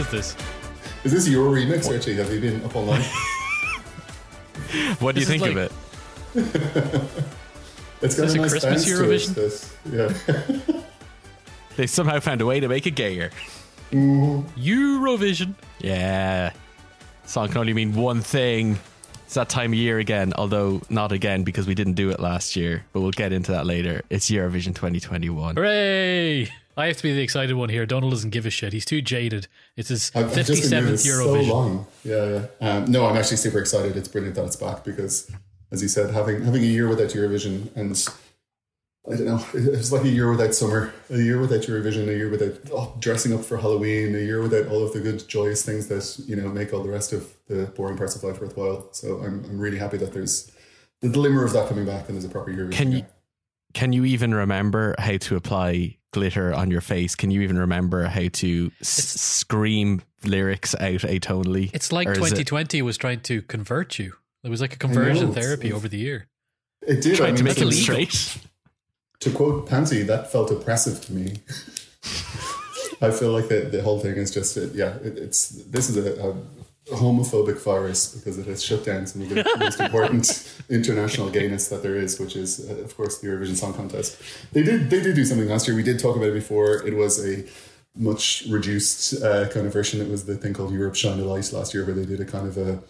is this? Is this your remix, actually? Have you been up online? what do you This is think of it? It's got this a a nice Christmas bounce to it, Eurovision? this. Yeah. They somehow found a way to make it gayer. Mm-hmm. Eurovision. Yeah. Song can only mean one thing. It's that time of year again, although not again because we didn't do it last year, but we'll get into that later. It's Eurovision 2021. Hooray! I have to be the excited one here. Donald doesn't give a shit. He's too jaded. It's his I've, I've just been doing 57th this so Eurovision. long. Yeah, yeah. Um, no, I'm actually super excited. It's brilliant that it's back because, as you said, having having a year without Eurovision and I don't know, it was like a year without summer, a year without Eurovision, a year without oh, dressing up for Halloween, a year without all of the good, joyous things that you know make all the rest of the boring parts of life worthwhile. So I'm I'm really happy that there's the glimmer of that coming back and there's a proper Eurovision. Can you can you even remember how to apply glitter on your face? Can you even remember how to s- scream lyrics out atonally? It's like Or is it 2020 was trying to convert you. It was like a conversion it's- therapy it's- over the year. It did. I trying to make it illegal. straight? to quote Panti, that felt oppressive to me. I feel like the, the whole thing is just it, yeah. It, it's this is a, a homophobic virus because it has shut down some of the most important international gayness that there is, which is uh, of course the Eurovision Song Contest. They did they did do something last year. We did talk about it before. It was a much reduced uh, kind of version. It was the thing called Europe Shine a Light last year, where they did a kind of a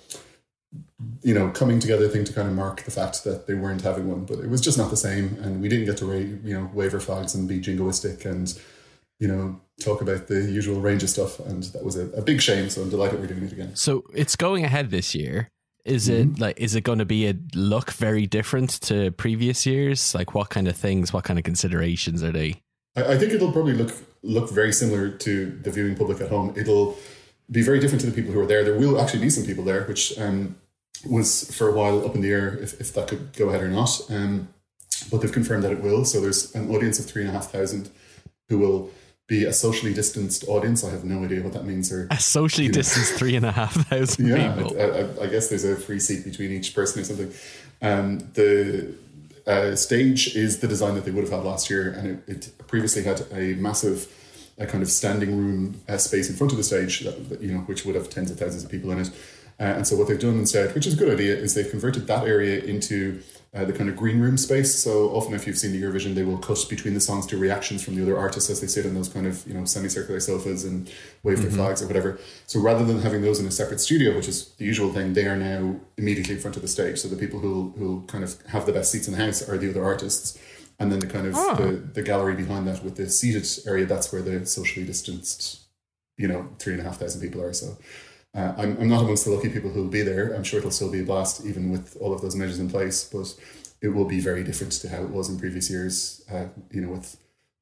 you know coming together thing to kind of mark the fact that they weren't having one, but it was just not the same, and we didn't get to ra- you know wave our flags and be jingoistic and you know talk about the usual range of stuff, and that was a, a big shame. So I'm delighted we're doing it again. So it's going ahead this year. Is it like is it going to be a look very different to previous years? Like what kind of things, what kind of considerations are they? I, I think it'll probably look look very similar to the viewing public at home. It'll be very different to the people who are there. There will actually be some people there, which um, was for a while up in the air if, if that could go ahead or not. Um, but they've confirmed that it will. So there's an audience of three and a half thousand who will be a socially distanced audience. I have no idea what that means. Or A socially distanced three and a half thousand yeah, people. I, I, I guess there's a free seat between each person or something. Um, the uh, stage is the design that they would have had last year, and it, it previously had a massive, a kind of standing room uh, space in front of the stage, that, that, you know, which would have tens of thousands of people in it. Uh, and so what they've done instead, which is a good idea, is they've converted that area into uh, the kind of green room space. So often, if you've seen the Eurovision, they will cut between the songs to reactions from the other artists as they sit on those kind of you know semicircular sofas and wave their flags or whatever. So rather than having those in a separate studio, which is the usual thing, they are now immediately in front of the stage. So the people who who kind of have the best seats in the house are the other artists. And then the kind of the, the gallery behind that with the seated area, that's where the socially distanced, you know, three and a half thousand people are. So uh, I'm, I'm not amongst the lucky people who will be there. I'm sure it'll still be a blast, even with all of those measures in place. But it will be very different to how it was in previous years. Uh, you know, with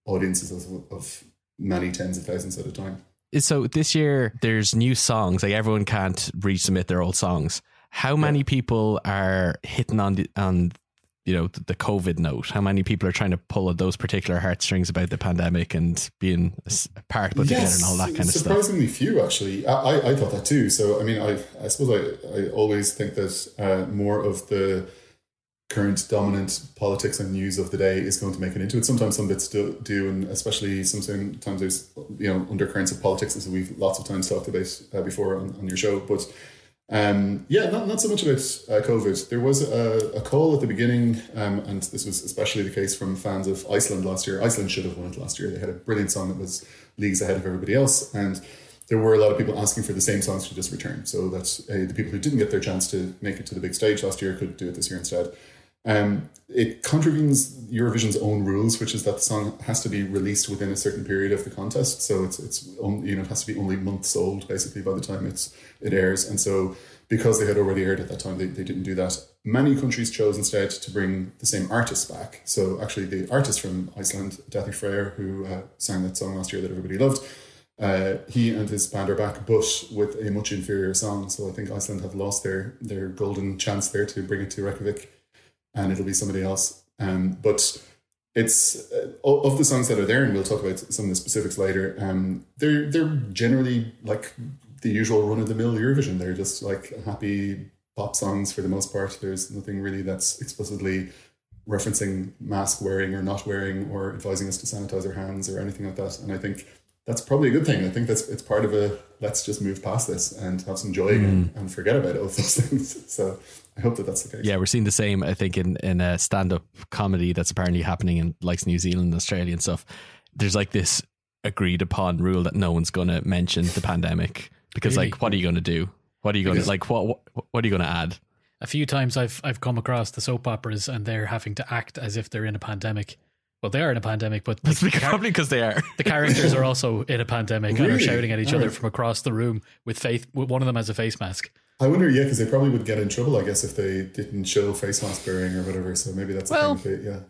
audiences of, of many tens of thousands at a time. So this year there's new songs. Like everyone can't resubmit their old songs. How many people are hitting on the on you know the COVID note? How many people are trying to pull at those particular heartstrings about the pandemic and being apart but together and all that kind of stuff? surprisingly few actually. I, I, I thought that too. So I mean, I I suppose I, I always think that uh, more of the current dominant politics and news of the day is going to make it into it. Sometimes some bits do, do and especially sometimes there's you know undercurrents of politics as we've lots of times talked about uh, before on, on your show, but. Um, yeah, not, not so much about uh, COVID. There was a, a call at the beginning, um, and this was especially the case from fans of Iceland last year. Iceland should have won it last year. They had a brilliant song that was leagues ahead of everybody else, and there were a lot of people asking for the same songs to just return. So that uh, the people who didn't get their chance to make it to the big stage last year could do it this year instead. Um, it contravenes Eurovision's own rules, which is that the song has to be released within a certain period of the contest. So it's it's only, you know it has to be only months old basically by the time it's it airs. And so because they had already aired at that time, they, they didn't do that. Many countries chose instead to bring the same artists back. So actually, the artist from Iceland, Daði Freyr, who uh, sang that song last year that everybody loved, uh, he and his band are back, but with a much inferior song. So I think Iceland have lost their their golden chance there to bring it to Reykjavik and it'll be somebody else. Um, but it's uh, of the songs that are there, and we'll talk about some of the specifics later. Um, they're they're generally like the usual run of the mill Eurovision. They're just like happy pop songs for the most part. There's nothing really that's explicitly referencing mask wearing or not wearing or advising us to sanitize our hands or anything like that. And I think that's probably a good thing. I think that's it's part of a let's just move past this and have some joy again and forget about all those things. So I hope that that's the case. Yeah, we're seeing the same. I think in in uh, a stand up comedy that's apparently happening in like New Zealand, Australia, and stuff. There's like this agreed upon rule that no one's going to mention the pandemic because Really? like what are you going to do? What are you going to like? What, what what are you going to add? A few times I've I've come across the soap operas and they're having to act as if they're in a pandemic. Well, they are in a pandemic, but the, That's because, probably because they are. the characters are also in a pandemic and are shouting at each other Alright. from across the room with faith. One of them has a face mask. I wonder, yeah, because they probably would get in trouble, I guess, if they didn't show face mask wearing or whatever. So maybe that's Well- the thing. Yeah.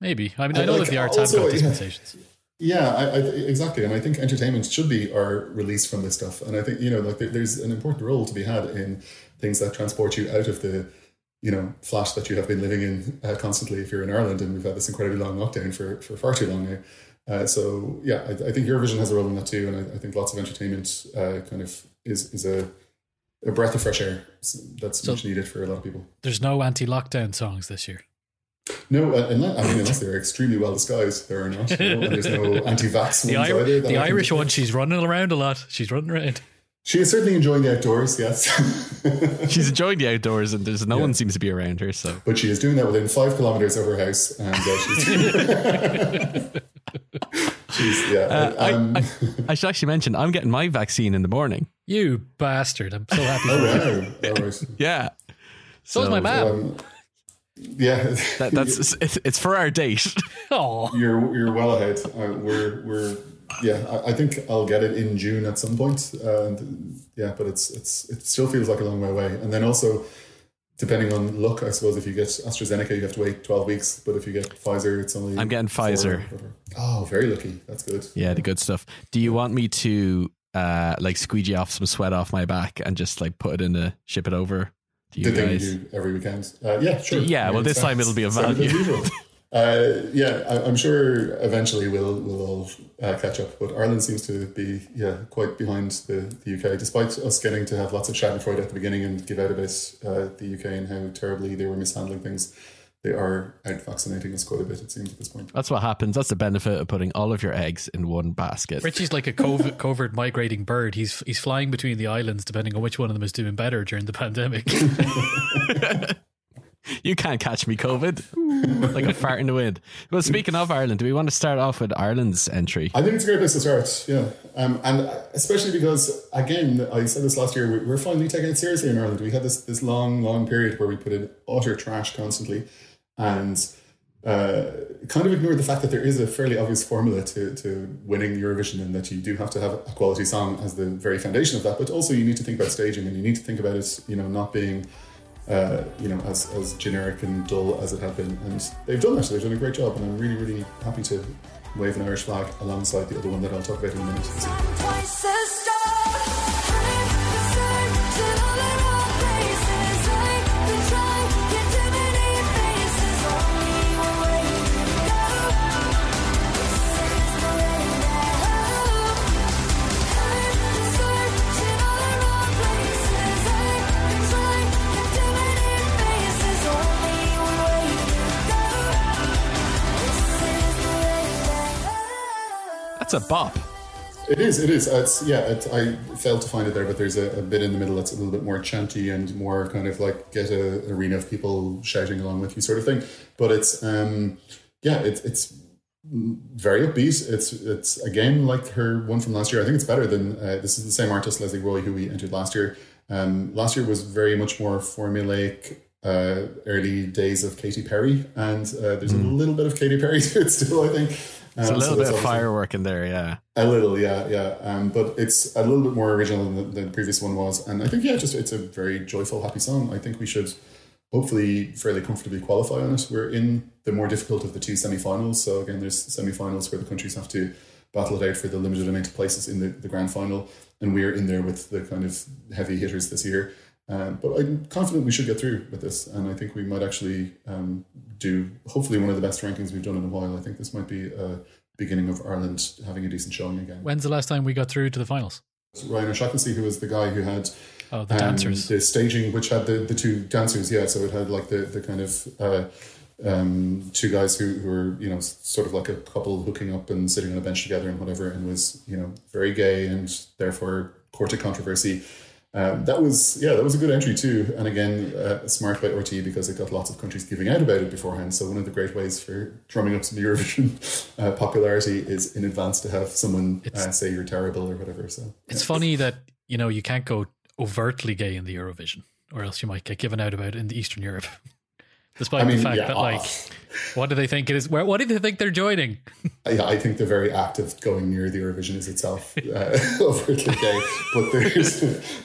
Maybe. I mean, I I know like- that the arts have also, got yeah. dispensations. Yeah, I, I, exactly, and I think entertainment should be our release from this stuff. And I think you know, like there, there's an important role to be had in things that transport you out of the, you know, flash that you have been living in uh, constantly. If you're in Ireland, and we've had this incredibly long lockdown for for far too long now. Uh, so yeah, I, I think Eurovision has a role in that too, and I, I think lots of entertainment uh, kind of is is a a breath of fresh air that's much needed for a lot of people. There's no anti-lockdown songs this year. No, uh, unless, I mean, unless they're extremely well disguised, there are not. No, and there's no anti-vax The, ones Ir- either. the I Irish one, she's running around a lot. She's running around. She is certainly enjoying the outdoors, yes. She's enjoying the outdoors, and there's no one seems to be around her. So but she is doing that within five kilometers of her house, and uh, she's, she's yeah. Uh, I, um, I, I should actually mention I'm getting my vaccine in the morning. You bastard. I'm so happy oh you. wow, All right. Yeah, So is my mom. Um, yeah, that, that's it's, it's for our date. Oh, you're you're well ahead. Uh, we're we're yeah. I, I think I'll get it in June at some point. And yeah, but it's it's it still feels like a long way away. And then also, depending on luck, I suppose if you get AstraZeneca, you have to wait twelve weeks. But if you get Pfizer, it's only I'm getting Pfizer. Oh, very lucky. That's good. Yeah, the good stuff. Do you want me to uh like squeegee off some sweat off my back and just like put it in a ship it over to you the thing guys? you do every weekend. Uh, yeah, sure. Yeah, well, I mean, this time it'll be a value. Uh, yeah, I, I'm sure eventually we'll we'll all uh, catch up. But Ireland seems to be yeah quite behind the, the UK, despite us getting to have lots of Schadenfreude at the beginning and give out about uh, the UK and how terribly they were mishandling things. They are out vaccinating us quite a bit. It seems at this point. That's what happens. That's the benefit of putting all of your eggs in one basket. Richie's like a covert, covert migrating bird. He's he's flying between the islands depending on which one of them is doing better during the pandemic. You can't catch me, COVID. like a fart in the wind. Well, speaking of Ireland, do we want to start off with Ireland's entry? I think it's a great place to start. Yeah, um, and especially because again, I said this last year. we- We're finally taking it seriously in Ireland. We had this this long, long period where we put in utter trash constantly, and uh, kind of ignored the fact that there is a fairly obvious formula to to winning Eurovision, and that you do have to have a quality song as the very foundation of that. But also, you need to think about staging, and you need to think about it, you know, not being. Uh, you know, as, as generic and dull as it had been, and they've done that. They've done a great job, and I'm really, really happy to wave an Irish flag alongside the other one that I'll talk about in a minute. That's a bop. It is, it is. It's yeah. It, I failed to find it there, but there's a, a bit in the middle that's a little bit more chanty and more kind of like get a arena of people shouting along with you, sort of thing. But it's um, yeah, it's it's very upbeat. It's it's again like her one from last year. I think it's better than uh, this is the same artist Lesley Roy who we entered last year. Um, last year was very much more formulaic. Uh, early days of Katy Perry, and uh, there's a little bit of Katy Perry to it still. I think It's a little bit of firework in there, yeah. a little, yeah, yeah. Um, but it's a little bit more original than the, the previous one was, and I think yeah, just it's a very joyful, happy song. I think we should hopefully fairly comfortably qualify on it. We're in the more difficult of the two semi-finals. So again, there's semi-finals where the countries have to battle it out for the limited amount of places in the, the grand final, and we're in there with the kind of heavy hitters this year. Um, but I'm confident we should get through with this, and I think we might actually um, do hopefully one of the best rankings we've done in a while. I think this might be a beginning of Ireland having a decent showing again. When's the last time we got through to the finals? Ryan O'Shaughnessy, who was the guy who had Oh, the um, dancers. the staging, which had the, the two dancers, yeah. So it had like the, the kind of uh, um, two guys who, who were you know sort of like a couple hooking up and sitting on a bench together and whatever, and was you know very gay and therefore courted controversy. Um, that was yeah, that was a good entry too, and again, uh, smart by RTÉ because it got lots of countries giving out about it beforehand. So one of the great ways for drumming up some Eurovision uh, popularity is in advance to have someone uh, say you're terrible or whatever. So It's funny that you know you can't go overtly gay in the Eurovision, or else you might get given out about in the Eastern Europe. Despite I mean, the fact yeah, that, like, what do they think it is? Where, what do they think they're joining? Yeah, I think the very act of going near the Eurovision is itself uh, overtly gay. But there's,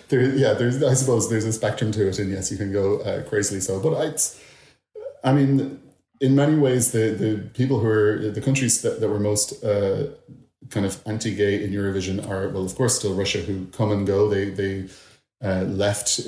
there, yeah, there's, I suppose there's a spectrum to it, and yes, you can go uh, crazily so. But I, I mean, in many ways, the the people who are the countries that, that were most uh, kind of anti-gay in Eurovision are well, of course, still Russia, who come and go. They they uh, left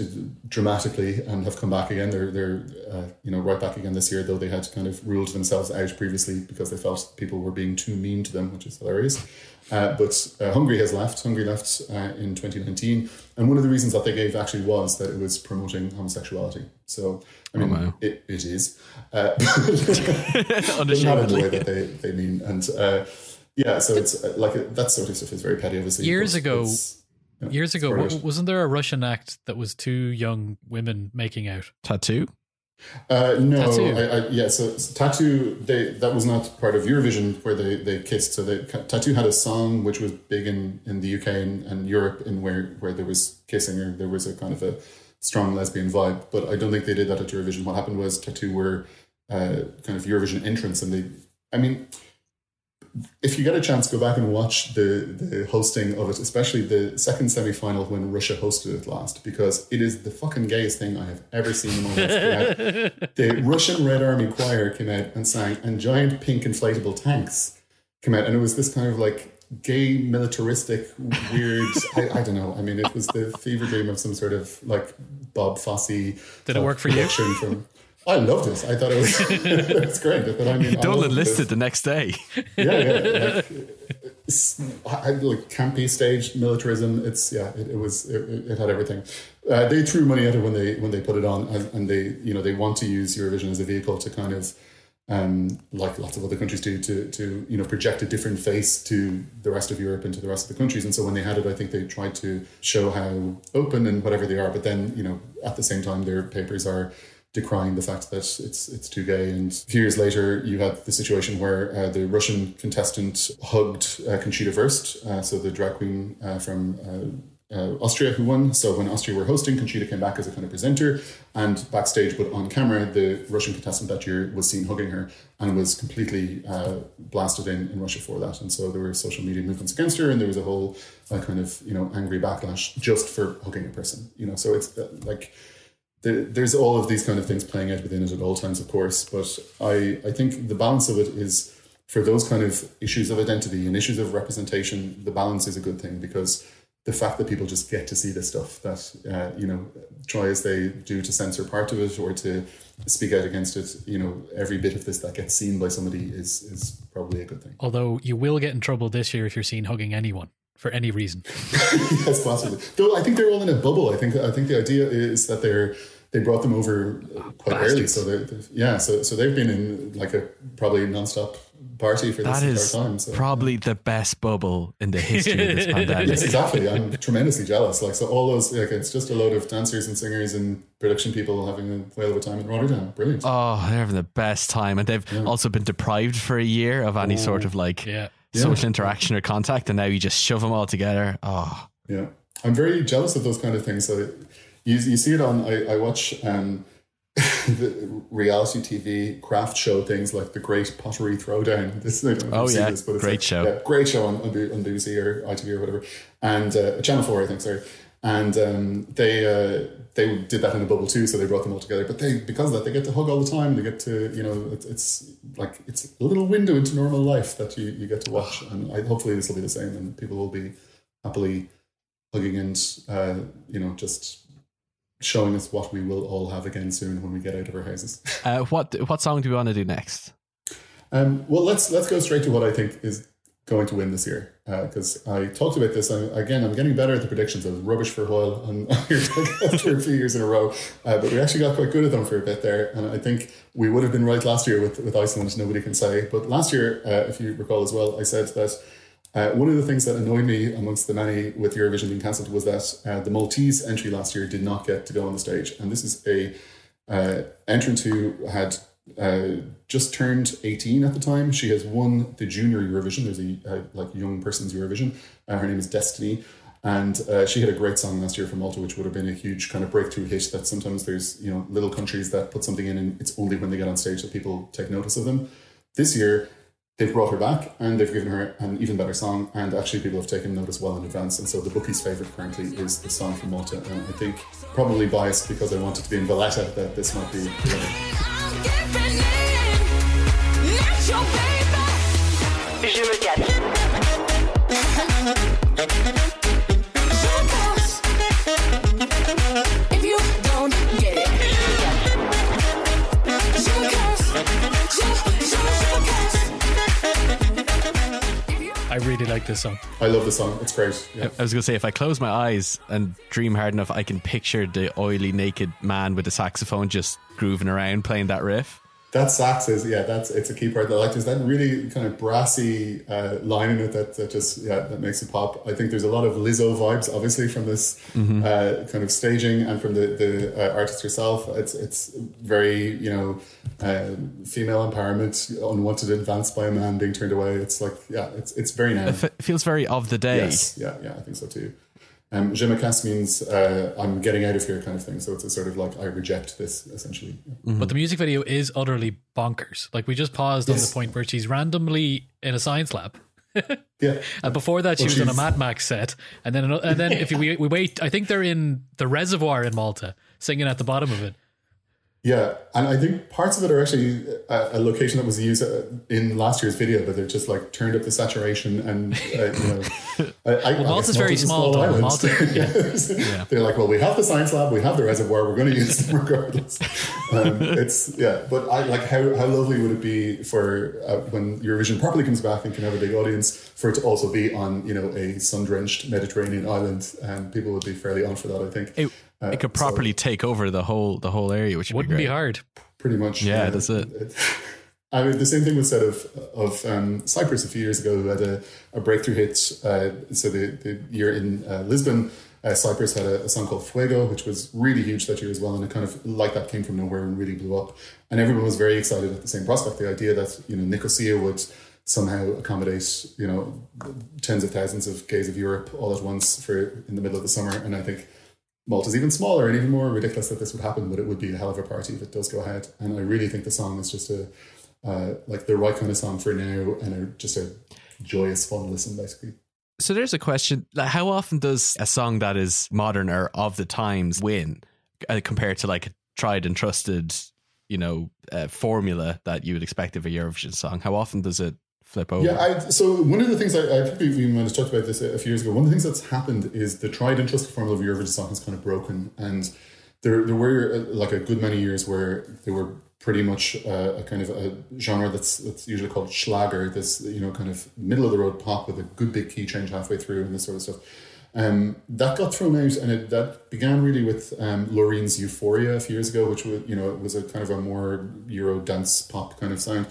dramatically and have come back again. They're they're uh, you know right back again this year, though they had kind of ruled themselves out previously because they felt people were being too mean to them, which is hilarious. Uh, but uh, Hungary has left. Hungary left uh, in 2019, and one of the reasons that they gave actually was that it was promoting homosexuality. So I mean, wow. it, it is, uh, but not in the way that they they mean. And uh, yeah, so it's uh, like that sort of stuff is very petty. Obviously, Years ago, it's- yeah, Years ago, part of wa- it. wasn't there a Russian act that was two young women making out? t.A.T.u.? Uh, no, Tattoo. I, I, yeah. So, so t.A.T.u., they that was not part of Eurovision where they, they kissed. So they, t.A.T.u. had a song which was big in, in the UK and, and Europe, in where where there was kissing or there was a kind of a strong lesbian vibe. But I don't think they did that at Eurovision. What happened was t.A.T.u. were uh, kind of Eurovision entrance, and they. I mean, if you get a chance, go back and watch the the hosting of it, especially the second semi final when Russia hosted it last, because it is the fucking gayest thing I have ever seen in my life. the Russian Red Army Choir came out and sang, and giant pink inflatable tanks came out, and it was this kind of like gay, militaristic, weird. I, I don't know. I mean, it was the fever dream of some sort of like Bob Fosse. Did it work for you? From, I loved it. I thought it was, it's great. But I mean, I Don't loved enlist it the next day. yeah, yeah. Like, like campy staged militarism. It's yeah. It, it was. It, it had everything. Uh, they threw money at it when they when they put it on, and, and they you know they want to use Eurovision as a vehicle to kind of. Um, like lots of other countries do, to to you know project a different face to the rest of Europe and to the rest of the countries. And so when they had it, I think they tried to show how open and whatever they are. But then you know at the same time, their papers are decrying the fact that it's it's too gay. And a few years later, you had the situation where uh, the Russian contestant hugged uh, Conchita Wurst, uh, so the drag queen uh, from. Uh, uh, Austria who won. So when Austria were hosting, Conchita came back as a kind of presenter, and backstage, but on camera, the Russian contestant that year was seen hugging her and was completely blasted in, in Russia for that. And so there were social media movements against her, and there was a whole kind of you know angry backlash just for hugging a person. You know, so it's like there, there's all of these kind of things playing out within it at all times, of course. But I, I think the balance of it is for those kind of issues of identity and issues of representation, the balance is a good thing because the fact that people just get to see this stuff that, uh, you know, try as they do to censor part of it or to speak out against it, you know, every bit of this that gets seen by somebody is, is probably a good thing. Although you will get in trouble this year if you're seen hugging anyone for any reason. yes, possibly. Though I think they're all in a bubble. I think I think the idea is that they're they brought them over quite early, so they're, they're- yeah, so so they've been in like a probably nonstop party for this That entire time. So. probably the best bubble in the history of this pandemic. Yes, exactly. I'm tremendously jealous. Like, so all those, like, it's just a load of dancers and singers and production people having a whale of a time in Rotterdam. Brilliant. Oh, they're having the best time. And they've also been deprived for a year of any sort of like Yeah. Social interaction or contact. And now you just shove them all together. Oh, Yeah, I'm very jealous of those kind of things. So you you see it on. I, I watch um, the reality TV craft show things like the Great Pottery Throwdown. This I don't Oh, yeah. this, but it's Great like- show. yeah, great show on, on, BBC or ITV or whatever, and uh, Channel Four, I think. Sorry, and um, they. Uh, they did that in a bubble too, so they brought them all together. But they, because of that, they get to hug all the time. They get to, you know, it's, it's like it's a little window into normal life that you, you get to watch. And I, hopefully this will be the same, and people will be happily hugging and uh, you know just showing us what we will all have again soon when we get out of our houses. uh, what what song do we want to do next? Um, well, let's let's go straight to what I think is going to win this year because I talked about this. I, again, I'm getting better at the predictions. I was rubbish for a while a few years in a row, uh, but we actually got quite good at them for a bit there. And I think we would have been right last year with, with Iceland, nobody can say. But last year, uh, if you recall as well, I said that uh, one of the things that annoyed me amongst the many with Eurovision being cancelled was that uh, the Maltese entry last year did not get to go on the stage. And this is a uh, entrant who had uh, just turned 18 at the time. She has won the junior Eurovision. There's a like young person's Eurovision. Uh, her name is Destiny. And uh, she had a great song last year from Malta, which would have been a huge kind of breakthrough hit. That sometimes there's you know little countries that put something in, and it's only when they get on stage that people take notice of them. This year, they've brought her back, and they've given her an even better song. And actually, people have taken notice well in advance. And so the bookie's favorite currently is the song from Malta. And I think probably biased because I wanted to be in Valletta that this might be. I'm giving this song. I love the song. It's great. Yeah. I was going to say, if I close my eyes and dream hard enough, I can picture the oily, naked man with the saxophone just grooving around playing that riff. That sax is yeah, that's it's a key part. That like there's that really kind of brassy uh, line in it that, that just yeah that makes it pop. I think there's a lot of Lizzo vibes, obviously from this uh, kind of staging and from the the uh, artist herself. It's it's very you know uh, female empowerment, unwanted advance by a man being turned away. It's like yeah, it's it's very now. It feels very of the day. Yes, yeah, yeah, I think so too. Um, je me casse means uh, I'm getting out of here kind of thing. So it's a sort of like I reject this essentially. But the music video is utterly bonkers. Like we just paused on the point where she's randomly in a science lab. Yeah, And before that, she Well, was on a Mad Max set, and then and then if we we wait, I think they're in the reservoir in Malta, singing at the bottom of it. Yeah, and I think parts of it are actually a, a location that was used uh, in last year's video, but they've just like turned up the saturation and uh, you know. I, I, I Malta's guess very Malta's a small, though. island. Malta- Yeah. They're like, well, we have the science lab, we have the reservoir, we're going to use them regardless. um, it's yeah, but I like how how lovely would it be for uh, when Eurovision properly comes back and can have a big audience for it to also be on you know a sun drenched Mediterranean island, and people would be fairly on for that. I think It, Uh, it could so- properly take over the whole the whole area, which would Wouldn't be, be hard. pretty much. Yeah, that's it. I mean, the same thing was said of of um, Cyprus a few years ago, who had a, a breakthrough hit. Uh, so the, the year in uh, Lisbon, uh, Cyprus had a, a song called Fuego, which was really huge that year as well, and it kind of like that came from nowhere and really blew up. And everyone was very excited at the same prospect. The idea that you know Nicosia would somehow accommodate you know tens of thousands of gays of Europe all at once for in the middle of the summer, and I think. Malta's even smaller and even more ridiculous that this would happen, but it would be a hell of a party if it does go ahead. And I really think the song is just a uh, like the right kind of song for now and a, just a joyous, fun listen, basically. So there's a question: like, How often does a song that is modern or of the times win uh, compared to like a tried and trusted, you know, uh, formula that you would expect of a Eurovision song? How often does it flip over? Yeah, I, so one of the things I, I think we, we might have talked about this a, a few years ago. One of the things that's happened is the tried and trusted formula of Eurovision song has kind of broken, and there there were uh, like a good many years where they were pretty much uh, a kind of a genre that's that's usually called Schlager. This you know kind of middle of the road pop with a good big key change halfway through and this sort of stuff. Um, that got thrown out, and it, that began really with um, Loreen's Euphoria a few years ago, which was you know it was a kind of a more Euro dance pop kind of sound,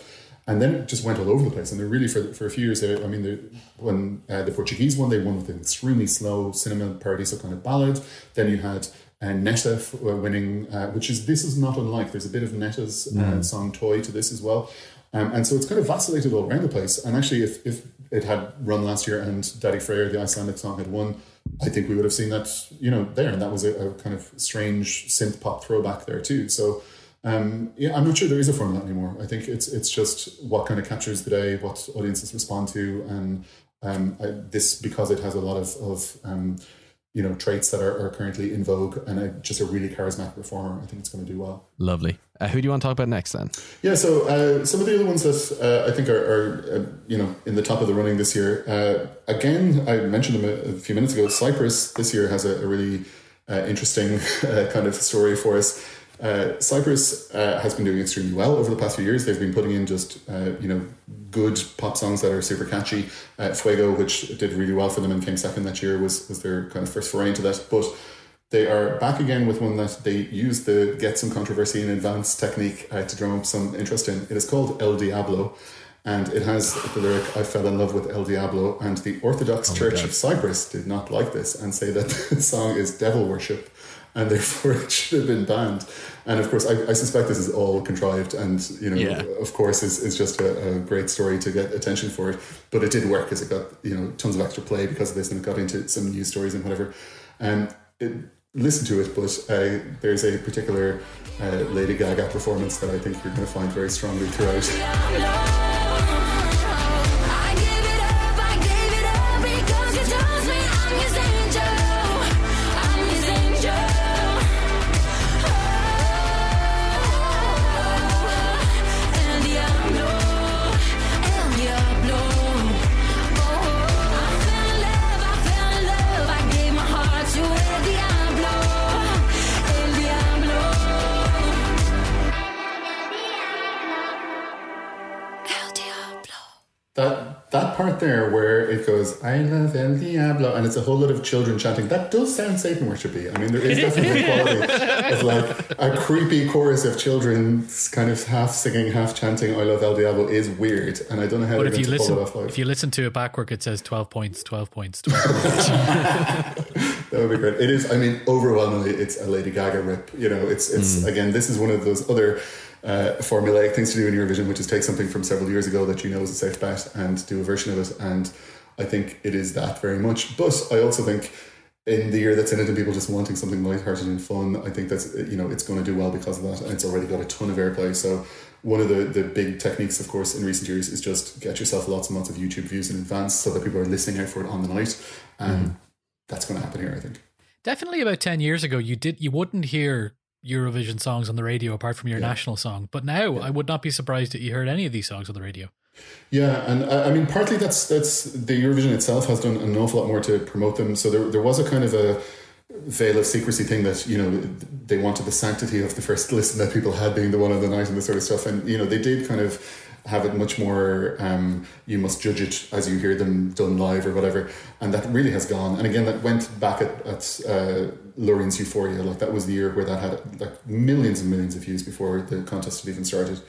and then it just went all over the place. And they really for for a few years, they, I mean, when uh, the Portuguese won, they won with an extremely slow cinema parody, so kind of ballad. Then you had uh, Netta f- uh, winning, uh, which is this is not unlike. There's a bit of Netta's uh, song "Toy" to this as well, um, and so it's kind of vacillated all around the place. And actually, if if it had run last year and Daði Freyr, the Icelandic song, had won, I think we would have seen that you know there, and that was a, a kind of strange synth pop throwback there too. So. Um, yeah, I'm not sure there is a formula anymore. I think it's it's just what kind of captures the day, what audiences respond to, and um, I, this because it has a lot of of um, you know traits that are, are currently in vogue, and a, just a really charismatic performer. I think it's going to do well. Lovely. Uh, who do you want to talk about next then? Yeah, so uh, some of the other ones that uh, I think are, are uh, you know in the top of the running this year. Uh, again, I mentioned them a, a few minutes ago. Cyprus this year has a, a really uh, interesting uh, kind of story for us. Uh, Cyprus uh, has been doing extremely well over the past few years. They've been putting in just uh, you know good pop songs that are super catchy. Uh, Fuego, which did really well for them and came second that year, was was their kind of first foray into that. But they are back again with one that they use the get some controversy in advance technique uh, to drum up some interest in. It is called El Diablo. And it has the lyric, I fell in love with El Diablo. And the Orthodox Church of Cyprus did not like this and say that the song is devil worship and therefore it should have been banned. And of course, I, I suspect this is all contrived and, you know, Yeah. of course, is, is just a, a great story to get attention for it. But it did work because it got, you know, tons of extra play because of this and it got into some news stories and whatever. Um, it, listen to it, but uh, there's a particular uh, Lady Gaga performance that I think you're going to find very strongly throughout. That that part there where it goes, I love El Diablo, and it's a whole lot of children chanting, that does sound Satan worshipy. I mean, there is definitely a quality of like a creepy chorus of children kind of half singing, half chanting, I love El Diablo is weird, and I don't know how But if you to pull listen, it off live. if you listen to it backward, it says twelve points, twelve points, twelve points. That would be great. It is. I mean, overwhelmingly, it's a Lady Gaga rip. You know, it's it's mm. again. This is one of those other uh, formulaic things to do in Eurovision, which is take something from several years ago that you know is a safe bet and do a version of it. And I think it is that very much. But I also think in the year that's in it and people just wanting something lighthearted and fun, I think that's you know it's going to do well because of that, and it's already got a ton of airplay. So. One of the, the big techniques, of course, in recent years is just get yourself lots and lots of YouTube views in advance so that people are listening out for it on the night. And that's going to happen here, I think. Definitely about ten years ago, you did you wouldn't hear Eurovision songs on the radio apart from your Yeah. national song. But now, I would not be surprised that you heard any of these songs on the radio. Yeah, and I I mean, partly that's that's the Eurovision itself has done an awful lot more to promote them. So there there was a kind of a veil of secrecy thing that you know they wanted the sanctity of the first listen that people had being the one of the night and this sort of stuff, and you know they did kind of have it much more. Um, you must judge it as you hear them done live or whatever, and that really has gone. And again, that went back at at uh, Loreen's Euphoria, like that was the year where that had like millions and millions of views before the contest had even started.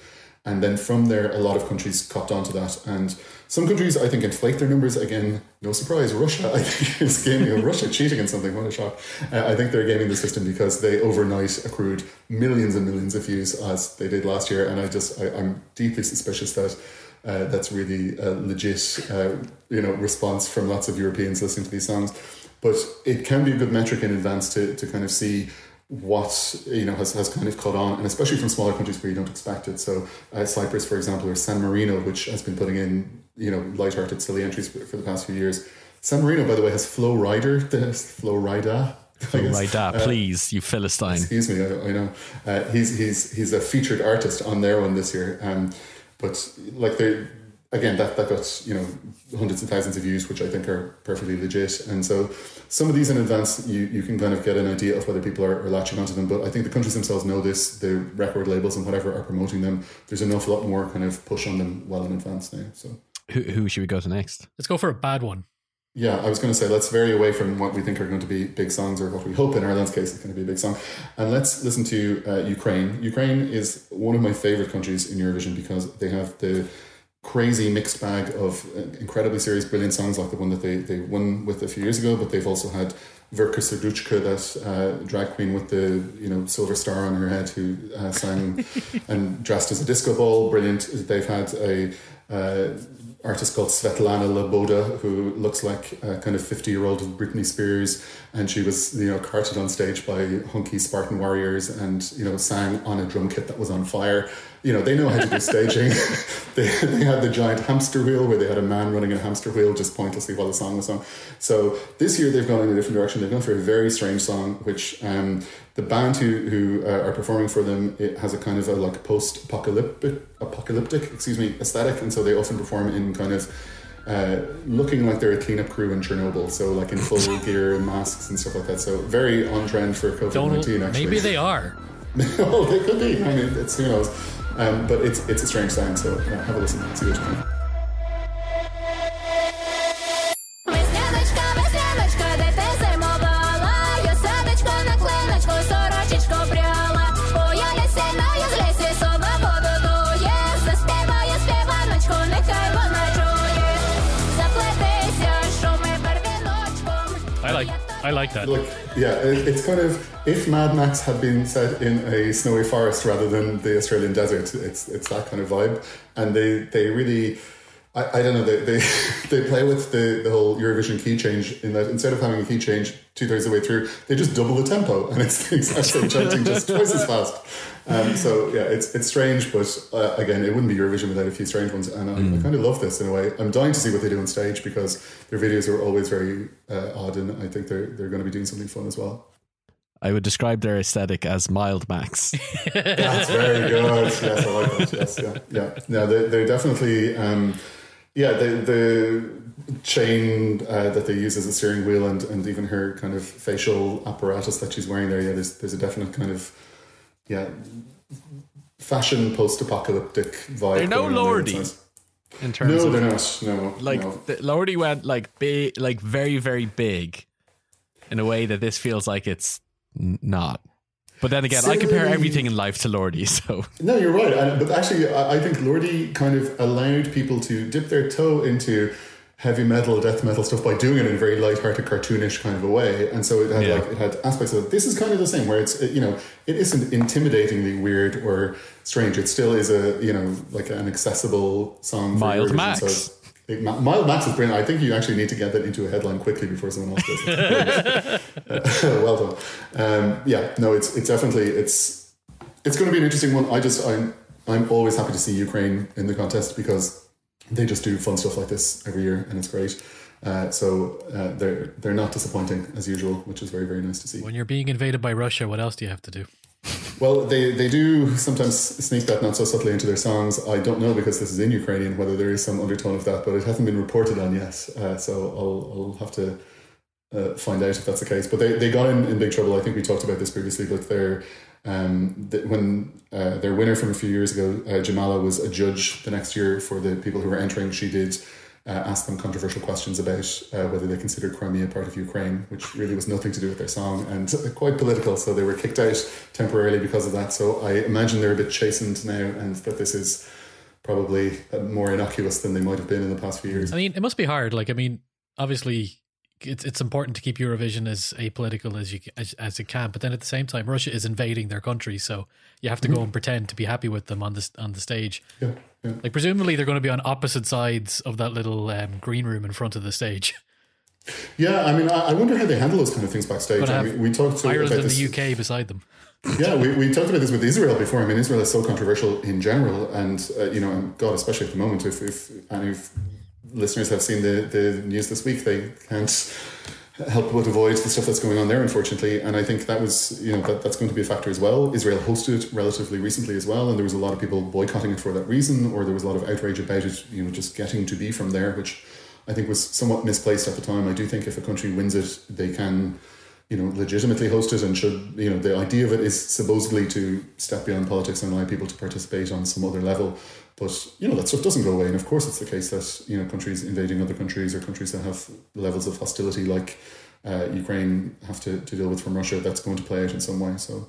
And then from there, a lot of countries copped onto that. And some countries, I think, inflate their numbers. Again, no surprise, Russia, I think, is gaming. Russia cheating in something. What a shock. Uh, I think they're gaming the system because they overnight accrued millions and millions of views as they did last year. And I just, I, I'm deeply suspicious that uh, that's really a legit, uh, you know, response from lots of Europeans listening to these songs. But it can be a good metric in advance to, to kind of see what you know has, has kind of caught on, and especially from smaller countries where you don't expect it. So uh, Cyprus, for example, or San Marino, which has been putting in you know light-hearted, silly entries for, for the past few years. San Marino, by the way, has Flo Rida, the Flo Rida. Guess. Right, please, you Philistine. Excuse me, I, I know. Uh, he's he's he's a featured artist on their one this year. Um, but like they again that that got you know hundreds and thousands of views, which I think are perfectly legit. And so some of these in advance, you you can kind of get an idea of whether people are, are latching onto them. But I think the countries themselves know this. The record labels and whatever are promoting them. There's an awful lot more kind of push on them well in advance now. So. Who, who should we go to next? Let's go for a bad one. Yeah, I was going to say let's vary away from what we think are going to be big songs or what we hope in Ireland's case is going to be a big song, and let's listen to uh, Ukraine. Ukraine is one of my favorite countries in Eurovision because they have the crazy mixed bag of uh, incredibly serious, brilliant songs like the one that they, they won with a few years ago, but they've also had Verka Serduchka, that uh, drag queen with the you know silver star on her head, who uh, sang and dressed as a disco ball, brilliant. They've had a uh, artist called Svetlana Loboda, who looks like a kind of 50 year old Britney Spears. And she was, you know, carted on stage by hunky Spartan warriors and, you know, sang on a drum kit that was on fire. You know, they know how to do staging. they, they had the giant hamster wheel where they had a man running a hamster wheel just pointlessly while the song was on. So this year they've gone in a different direction. They've gone for a very strange song, which um, the band who, who uh, are performing for them it has a kind of a like post apocalyptic apocalyptic excuse me aesthetic, and so they often perform in kind of uh, looking like they're a cleanup crew in Chernobyl, so like in full gear and masks and stuff like that. So very on trend for COVID nineteen. Actually, maybe they are. oh, they could be. I mean, it's who knows. Um, but it's it's a strange sound. So have a listen. See what you think. I like that. Look, yeah, it, it's kind of if Mad Max had been set in a snowy forest rather than the Australian desert, it's it's that kind of vibe, and they they really. I, I don't know. They, they they play with the, the whole Eurovision key change in that instead of having a key change two thirds of the way through, they just double the tempo and it's the exact same chanting just twice as fast. Um, so yeah, it's it's strange, but uh, again, it wouldn't be Eurovision without a few strange ones. And I, I kind of love this in a way. I'm dying to see what they do on stage because their videos are always very uh, odd, and I think they're they're going to be doing something fun as well. I would describe their aesthetic as mild max. That's very good. Yes, I like that. Yes, yeah, yeah. No, they they're definitely. Um, yeah, the the chain uh, that they use as a steering wheel, and, and even her kind of facial apparatus that she's wearing there. Yeah, there's there's a definite kind of yeah fashion post apocalyptic vibe. They're no going on there. Lordi. In terms No, of they're not. No, like no. the, Lordi went like big, like very very big, in a way that this feels like it's not. But then again, I compare um, everything in life to Lordi, so No, you're right. And, but actually, I, I think Lordi kind of allowed people to dip their toe into heavy metal, death metal stuff by doing it in a very light-hearted, cartoonish kind of a way. And so it had Yeah. like it had aspects of it. this is kind of the same, where it's it, you know it isn't intimidatingly weird or strange. It still is a you know like an accessible song. Mild. Max. So it- Ma- Mild Max is brilliant. I think you actually need to get that into a headline quickly before someone else does it. well done. Um, yeah, no, it's it's definitely it's it's going to be an interesting one. I just I'm I'm always happy to see Ukraine in the contest because they just do fun stuff like this every year, and it's great. Uh, so uh, they're they're not disappointing as usual, which is very very nice to see. When you're being invaded by Russia, what else do you have to do? Well, they, they do sometimes sneak that not so subtly into their songs. I don't know because this is in Ukrainian whether there is some undertone of that, but it hasn't been reported on yet. Uh, so I'll, I'll have to uh, find out if that's the case. But they, they got in, in big trouble. I think we talked about this previously, but they're, um, th- when uh, their winner from a few years ago, uh, Jamala, was a judge the next year for the people who were entering, she did uh, ask them controversial questions about uh, whether they considered Crimea part of Ukraine, which really was nothing to do with their song and quite political. So they were kicked out temporarily because of that. So I imagine they're a bit chastened now, and that this is probably uh, more innocuous than they might have been in the past few years. I mean, it must be hard. Like, I mean, obviously, it's it's important to keep Eurovision as apolitical as you as, as it can, but then at the same time, Russia is invading their country, so you have to go and pretend to be happy with them on this on the stage. Yeah, yeah. Like, presumably, they're going to be on opposite sides of that little um, green room in front of the stage. Yeah, I mean, I, wonder how they handle those kind of things backstage. I mean, we talked to Ireland about and this. the UK beside them. yeah, we, we talked about this with Israel before. I mean, Israel is so controversial in general, and uh, you know, and God, especially at the moment, if if any of listeners have seen the the news this week, they can't help but avoid the stuff that's going on there, unfortunately. And I think that was, you know, that, that's going to be a factor as well. Israel hosted it relatively recently as well, and there was a lot of people boycotting it for that reason, or there was a lot of outrage about it, you know, just getting to be from there, which I think was somewhat misplaced at the time. I do think if a country wins it, they can you know, legitimately host it and should, you know, the idea of it is supposedly to step beyond politics and allow people to participate on some other level. But, you know, that stuff doesn't go away. And of course, it's the case that, you know, countries invading other countries or countries that have levels of hostility like uh, Ukraine have to, to deal with from Russia, that's going to play out in some way. So,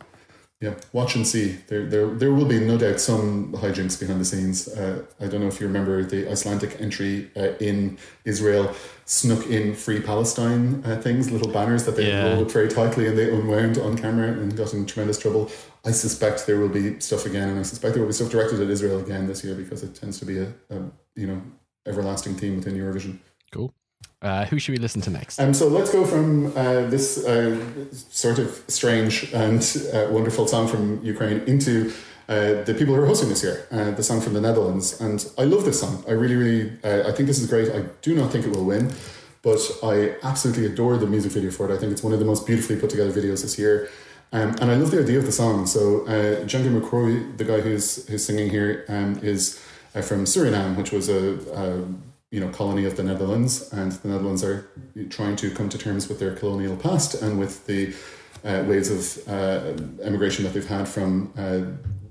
yeah, watch and see. There, there, there will be no doubt some hijinks behind the scenes. Uh, I don't know if you remember the Icelandic entry uh, in Israel snuck in free Palestine uh, things, little banners that they Yeah. rolled up very tightly and they unwound on camera and got in tremendous trouble. I suspect there will be stuff again, and I suspect there will be stuff directed at Israel again this year because it tends to be a, a you know everlasting theme within Eurovision. cool. Uh, who should we listen to next? Um, so let's go from uh, this uh, sort of strange and uh, wonderful song from Ukraine into uh, the people who are hosting this year, uh, the song from the Netherlands. And I love this song. I really, really, I think this is great. I do not think it will win, but I absolutely adore the music video for it. I think it's one of the most beautifully put together videos this year. Um, and I love the idea of the song. So uh, Macrooy, the guy who's who's singing here, um, is from Suriname, which was a, a you know colony of the Netherlands, and the Netherlands are trying to come to terms with their colonial past and with the uh, waves of uh, emigration that they've had from uh,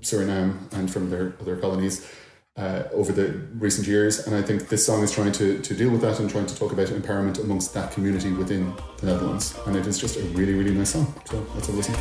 Suriname and from their other colonies. Uh, over the recent years, and I think this song is trying to, to deal with that and trying to talk about empowerment amongst that community within the Netherlands, and it is just a really, really nice song. So let's have a listen.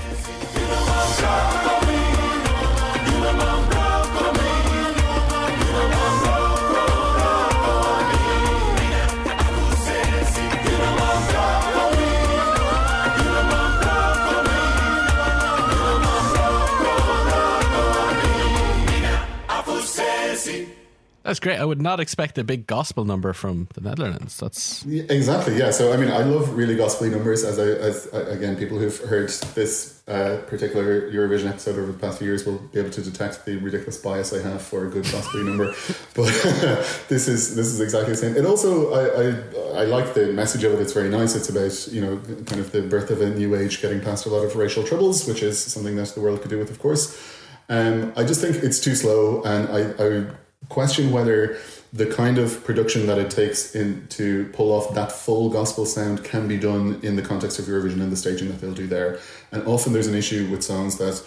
That's great. I would not expect a big gospel number from the Netherlands. That's Yeah, exactly. Yeah. So I mean, I love really gospelly numbers. As I, as again, people who've heard this uh, particular Eurovision episode over the past few years will be able to detect the ridiculous bias I have for a good gospelly number. But this is this is exactly the same. It also I, I I like the message of it. It's very nice. It's about you know kind of the birth of a new age, getting past a lot of racial troubles, which is something that the world could do with, of course. Um, I just think it's too slow, and I, I question whether the kind of production that it takes in to pull off that full gospel sound can be done in the context of Eurovision and the staging that they'll do there. And often there's an issue with songs that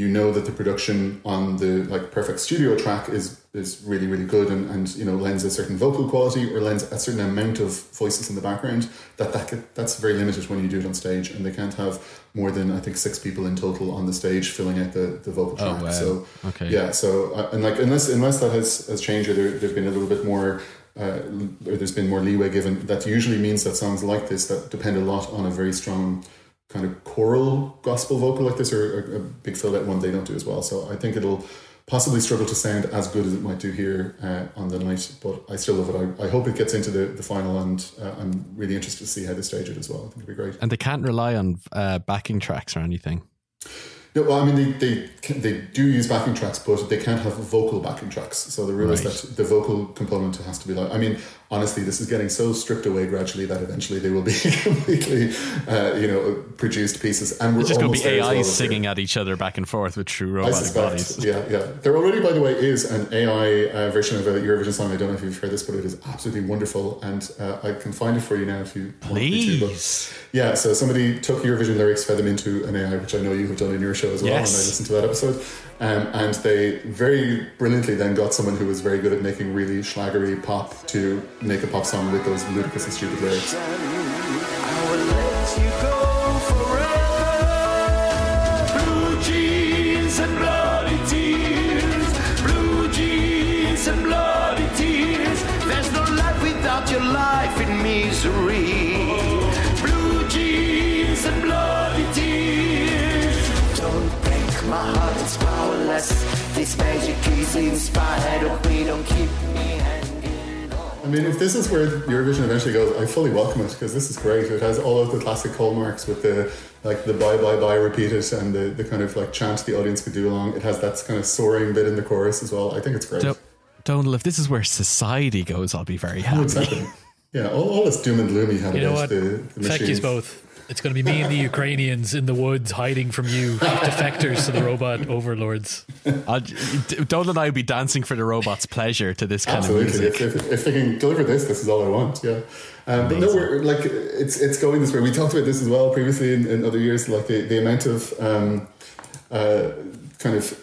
you know that the production on the like perfect studio track is is really really good and, and you know lends a certain vocal quality or lends a certain amount of voices in the background that that that's very limited when you do it on stage and they can't have more than I think six people in total on the stage filling out the, the vocal track. oh, wow. So Okay. yeah, so uh, and like unless unless that has has changed or there, there's been a little bit more. Uh, or there's been more leeway given. That usually means that songs like this that depend a lot on a very strong kind of choral gospel vocal like this, or a, a big filled out one, they don't do as well. So I think it'll possibly struggle to sound as good as it might do here uh, on the night. But I still love it. I, I hope it gets into the, the final, and uh, I'm really interested to see how they stage it as well. I think it'd be great. and they can't rely on uh, backing tracks or anything. No, well, I mean, they, they can- they do use backing tracks, but they can't have vocal backing tracks. So the rule is Right. that the vocal component has to be like. I mean, honestly, this is getting so stripped away gradually that eventually they will be completely, uh, you know, produced pieces. And we're It's just going to be as well singing at each other back and forth with true I robotic suspect. bodies. Yeah, yeah. There already, by the way, is an AI uh, version of a Eurovision song. I don't know if you've heard this, but it is absolutely wonderful, and uh, I can find it for you now if you want me to. But Please. yeah, so somebody took Eurovision lyrics, fed them into an AI, which I know you have done in your show as well, Yes. and I listened to that episode. Um, and they very brilliantly then got someone who was very good at making really schlagery pop to make a pop song with those ludicrous and stupid lyrics. Powerless. This magic is inspired of don't keep me. I mean, if this is where Eurovision eventually goes, I fully welcome it because this is great. It has all of the classic hallmarks with the like the bye bye bye repeated and the, the kind of like chant the audience could do along. It has that kind of soaring bit in the chorus as well. I think it's great. So, Donal, if this is where society goes, I'll be very Oh, happy. exactly. Yeah, all, all this doom and gloom he had You know what? the, the Feck machines. you both. It's going to be me and the Ukrainians in the woods hiding from you, defectors to the robot overlords. I'll, Donal and I will be dancing for the robot's pleasure to this kind of Absolutely. music. If, if, if they can deliver this, this is all I want. Yeah. Um, but no, we're like it's it's going this way. We talked about this as well previously in, in other years. Like the, the amount of um, uh, kind of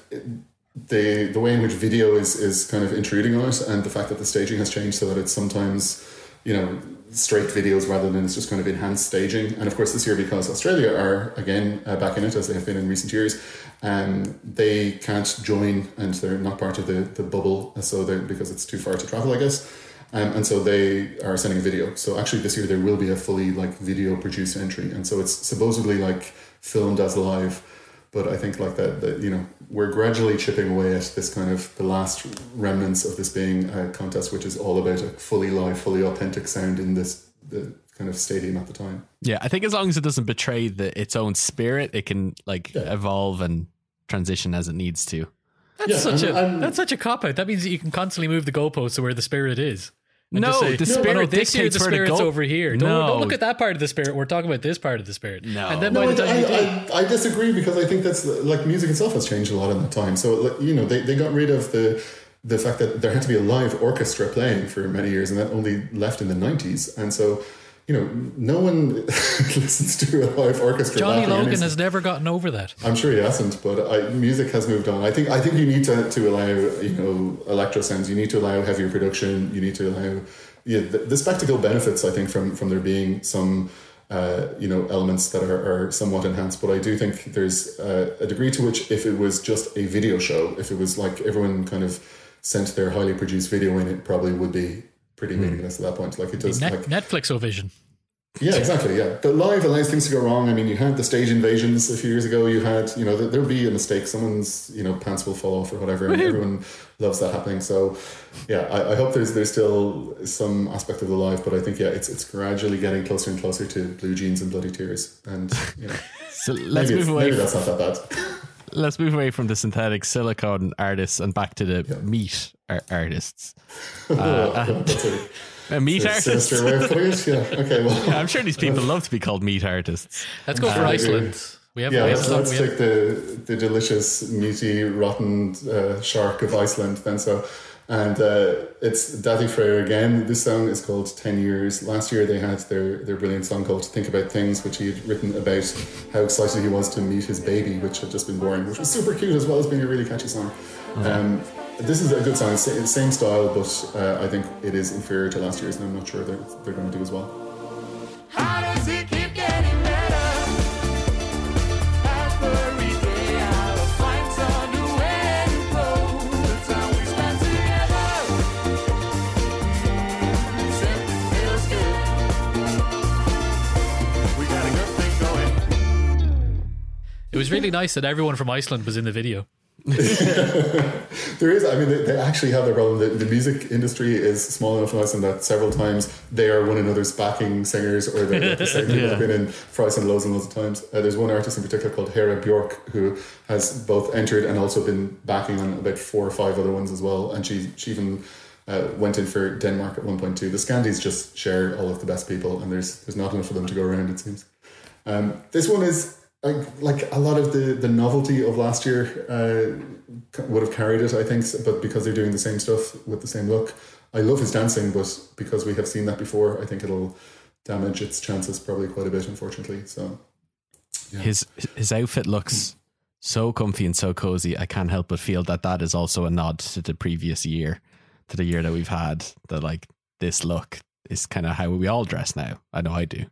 the the way in which video is is kind of intruding on it, and the fact that the staging has changed so that it's sometimes you know straight videos rather than it's just kind of enhanced staging. And of course, this year because Australia are again uh, back in it as they have been in recent years, um, they can't join and they're not part of the the bubble, so they because it's too far to travel, I guess. Um, and so they are sending a video. So actually, this year there will be a fully like video produced entry, and so it's supposedly like filmed as live. But I think like that, that you know, we're gradually chipping away at this kind of the last remnants of this being a contest, which is all about a fully live, fully authentic sound in this the kind of stadium at the time. Yeah, I think as long as it doesn't betray the, its own spirit, it can like Yeah. evolve and transition as it needs to. That's Yeah, such and- a and- that's such a cop out. That means that you can constantly move the goalposts to where the spirit is. And No, just say, the "Oh, no, spirit this year the where to spirit's over here. Don't, No. don't look at that part of the spirit. We're talking about this part of the spirit. No. And then No, by I, the time you do, I, I, I disagree because I think that's like music itself has changed a lot in that time. So you know, they, they got rid of the the fact that there had to be a live orchestra playing for many years, and that only left in the nineties. And so, you know, no one listens to a live orchestra. Johnny Logan any- has never gotten over that. I'm sure he hasn't, but I, music has moved on. I think I think you need to, to allow you know electro sounds. You need to allow heavier production. You need to allow yeah the, the spectacle benefits. I think from from there being some uh, you know elements that are, are somewhat enhanced. But I do think there's uh, a degree to which if it was just a video show, if it was like everyone kind of sent their highly produced video in, it probably would be pretty meaningless at that point. Like it does Net, like Netflix Ovision. Yeah, exactly. Yeah, but live allows things to go wrong. I mean, you had the stage invasions a few years ago. You had, you know, there- there'll be a mistake. Someone's, you know, pants will fall off or whatever, and everyone loves that happening. So, yeah, I, I hope there's there's still some aspect of the live, but I think yeah, it's it's gradually getting closer and closer to blue jeans and bloody tears, and you know, So let's maybe, move away. maybe that's not that bad. let's move away from the synthetic silicone artists and back to the meat ar- artists. Uh, a artists. sinister way of putting it. Yeah. Okay. Well. I'm sure these people love to be called meat artists. Let's go for Uh, Iceland. We have, Yeah, we have, let's, some, let's we have take the the delicious, meaty, rotten uh, shark of Iceland then. So, and uh, it's Daði Freyr again. This song is called Ten Years. Last year they had their their brilliant song called Think About Things, which he had written about how excited he was to meet his baby, which had just been born, which was super cute as well as being a really catchy song. Um, this is a good song, sa- same style, but uh, I think it is inferior to last year's, and I'm not sure they're, they're going to do as well. How does it keep getting better? Every day I'll find some new info. The time we spend together simply feels good. We got a good thing going. it was really nice that everyone from Iceland was in the video. There is, I mean, they, they actually have their problem. The, the music industry is small enough in Iceland that several times they are one another's backing singers or they're the same people have been in for Iceland loads and loads of times. Uh, there's one artist in particular called Hera Bjork who has both entered and also been backing on about four or five other ones as well. And she, she even uh, went in for Denmark at one point too. The Scandies just share all of the best people and there's, there's not enough of them to go around, it seems. Um, this one is like, like a lot of the, the novelty of last year uh, would have carried it, I think, but because they're doing the same stuff with the same look. I love his dancing, but because we have seen that before, I think it'll damage its chances probably quite a bit, unfortunately. So, His his outfit looks so comfy and so cozy. I can't help but feel that that is also a nod to the previous year, to the year that we've had. That like this look is kind of how we all dress now. I know I do.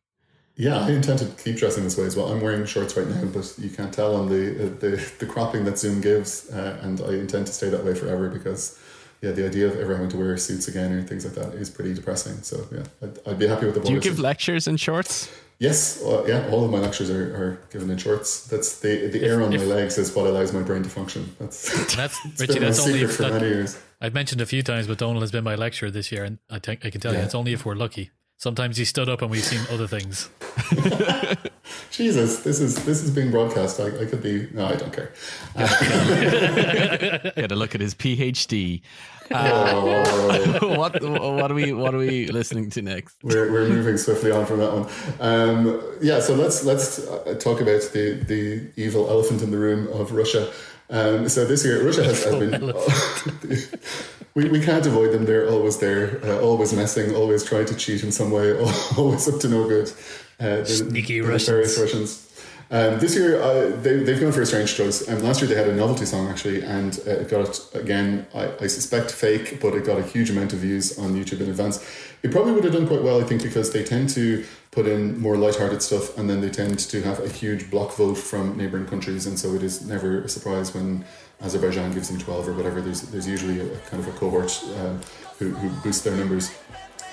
Yeah, I intend to keep dressing this way as well. I'm wearing shorts right now, but you can't tell on the uh, the, the cropping that Zoom gives, uh, and I intend to stay that way forever because. Yeah, the idea of ever having to wear suits again or things like that is pretty depressing. So yeah, I'd, I'd be happy with the. Do you give lectures in shorts? Yes, uh, yeah, all of my lectures are, are given in shorts. That's the the air on my legs is what allows my brain to function. That's, that's Richie. That's only if for that, many years. I've mentioned a few times, but Donald has been my lecturer this year, and I think I can tell you it's only if we're lucky. Sometimes he stood up and we've seen other things. Jesus, this is this is being broadcast. I, I could be. No, I don't care. Get a look at his PhD. Oh, what what are we what are we listening to next? we're, we're moving swiftly on from that one. Um, yeah, so let's let's uh, talk about the the evil elephant in the room of Russia. Um, so this year, Russia has, has been. we, we can't avoid them. They're always there, uh, always messing, always trying to cheat in some way, always up to no good. Uh, the, Sneaky the Russians. nefarious Russians. Um, this year, uh, they, they've gone for a strange choice. Um, last year, they had a novelty song actually, and uh, it got again. I, I suspect fake, but it got a huge amount of views on YouTube in advance. It probably would have done quite well, I think, because they tend to put in more light-hearted stuff, and then they tend to have a huge block vote from neighbouring countries, and so it is never a surprise when Azerbaijan gives them twelve or whatever. There's there's usually a, kind of a cohort um, who who their numbers.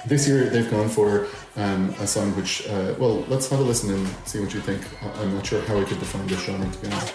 This year they've gone for um, a song which, uh, well, let's have a listen and see what you think. I- I'm not sure how I could define this genre to be honest.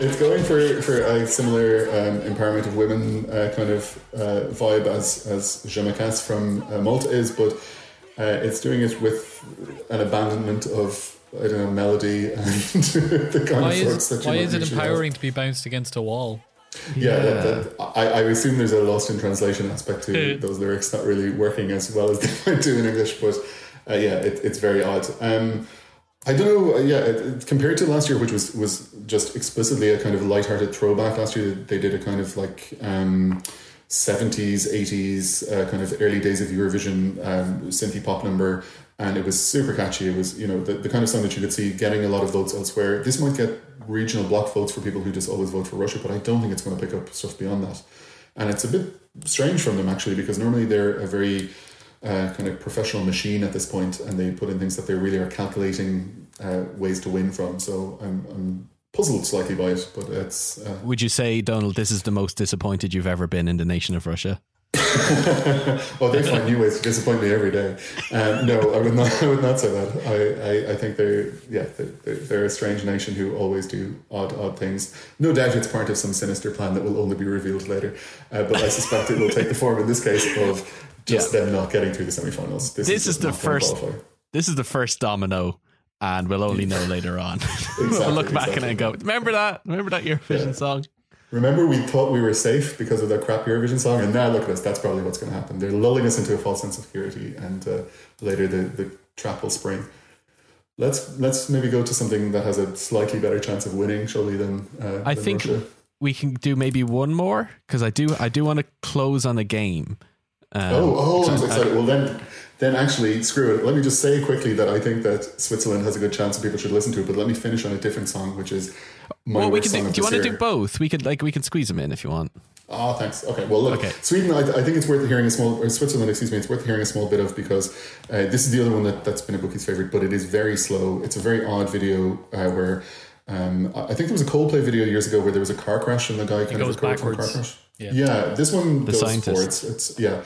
It's going for, for a similar um, empowerment of women uh, kind of uh, vibe as as Je Me Casse from uh, Malta is, but uh, it's doing it with an abandonment of I don't know melody and the kind Why of is that you why is it usually have. empowering to be bounced against a wall? Yeah, that, that, I, I assume there's a lost in translation aspect to those lyrics not really working as well as they might do in English, but uh, yeah, it, it's very odd. Um, I don't know. uh, Yeah, it, it- compared to last year, which was was just explicitly a kind of light-hearted throwback. Last year, they did a kind of like um, 70s, 80s, uh, kind of early days of Eurovision um, synthy pop number, and it was super catchy. It was you know the, the kind of song that you could see getting a lot of votes elsewhere. This might get regional block votes for people who just always vote for Russia, but I don't think it's going to pick up stuff beyond that. and it's a bit strange from them actually because normally they're a very uh, kind of professional machine at this point, and they put in things that they really are calculating uh, ways to win from. So I'm, I'm puzzled slightly by it, but it's uh, Would you say, Donald, this is the most disappointed you've ever been in the nation of Russia? well, they find new ways to disappoint me every day. Um, no, I would not. I would not say that. I, I, I think they're yeah they're, they're a strange nation who always do odd odd things. No doubt it's part of some sinister plan that will only be revealed later. Uh, but I suspect it will take the form in this case of just them not getting through the semifinals. This is just the first- qualify. This is the first domino, and we'll only know later on. we'll look back exactly. and then go, remember that? Remember that Eurovision song? Remember, we thought we were safe because of that crap Eurovision song, and now look at us. That's probably what's going to happen. They're lulling us into a false sense of security, and uh, later the, the trap will spring. Let's let's maybe go to something that has a slightly better chance of winning, surely than uh, I than think Russia. we can do maybe one more because I do I do want to close on a game. Um, Oh, oh, I'm so so excited. Well, then, then actually, screw it. Let me just say quickly that I think that Switzerland has a good chance and people should listen to it. But let me finish on a different song, which is my well, we worst can song do. of Do you want to do both? We could like we can squeeze them in if you want. Oh, thanks. Okay. Well, look, Okay. Sweden. I, I think it's worth hearing a small. Or Switzerland, excuse me. It's worth hearing a small bit of because uh, this is the other one that that's been a bookie's favorite, but it is very slow. It's a very odd video uh, where. Um, I I think there was a Coldplay video years ago where there was a car crash and the guy kind of goes recovered from a car backwards. crash. Yeah. this one The goes scientist. forwards. It's yeah,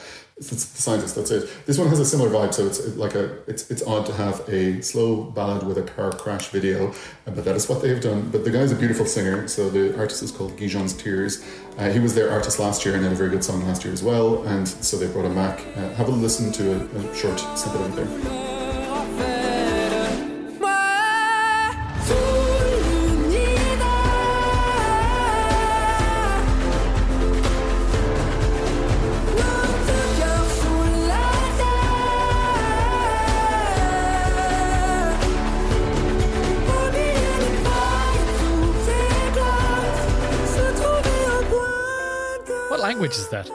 it's, the scientist. That's it. This one has a similar vibe, so it's like a it's it's odd to have a slow ballad with a car crash video, uh, but that is what they have done. But the guy's a beautiful singer, so the artist is called Gjon's Tears. Uh, he was their artist last year and had a very good song last year as well, and so they brought him back. Uh, have a listen to a, a short snippet of it there. Language is that?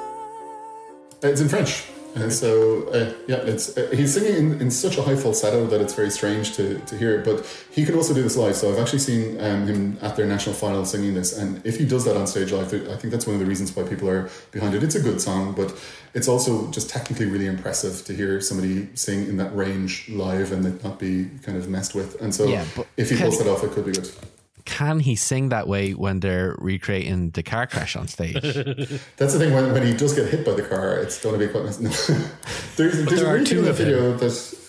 It's in French. And so, uh, yeah, it's uh, he's singing in, in such a high falsetto that it's very strange to, to hear. But he can also do this live. So I've actually seen um, him at their national final singing this. And if he does that on stage live, I think that's one of the reasons why people are behind it. It's a good song, but it's also just technically really impressive to hear somebody sing in that range live and it not be kind of messed with. And so Yeah, if he pulls he- that off, it could be good. Can he sing that way when they're recreating the car crash on stage? That's the thing when, when he does get hit by the car, it's going to be quite nice. No. there's there's there a are two in the video that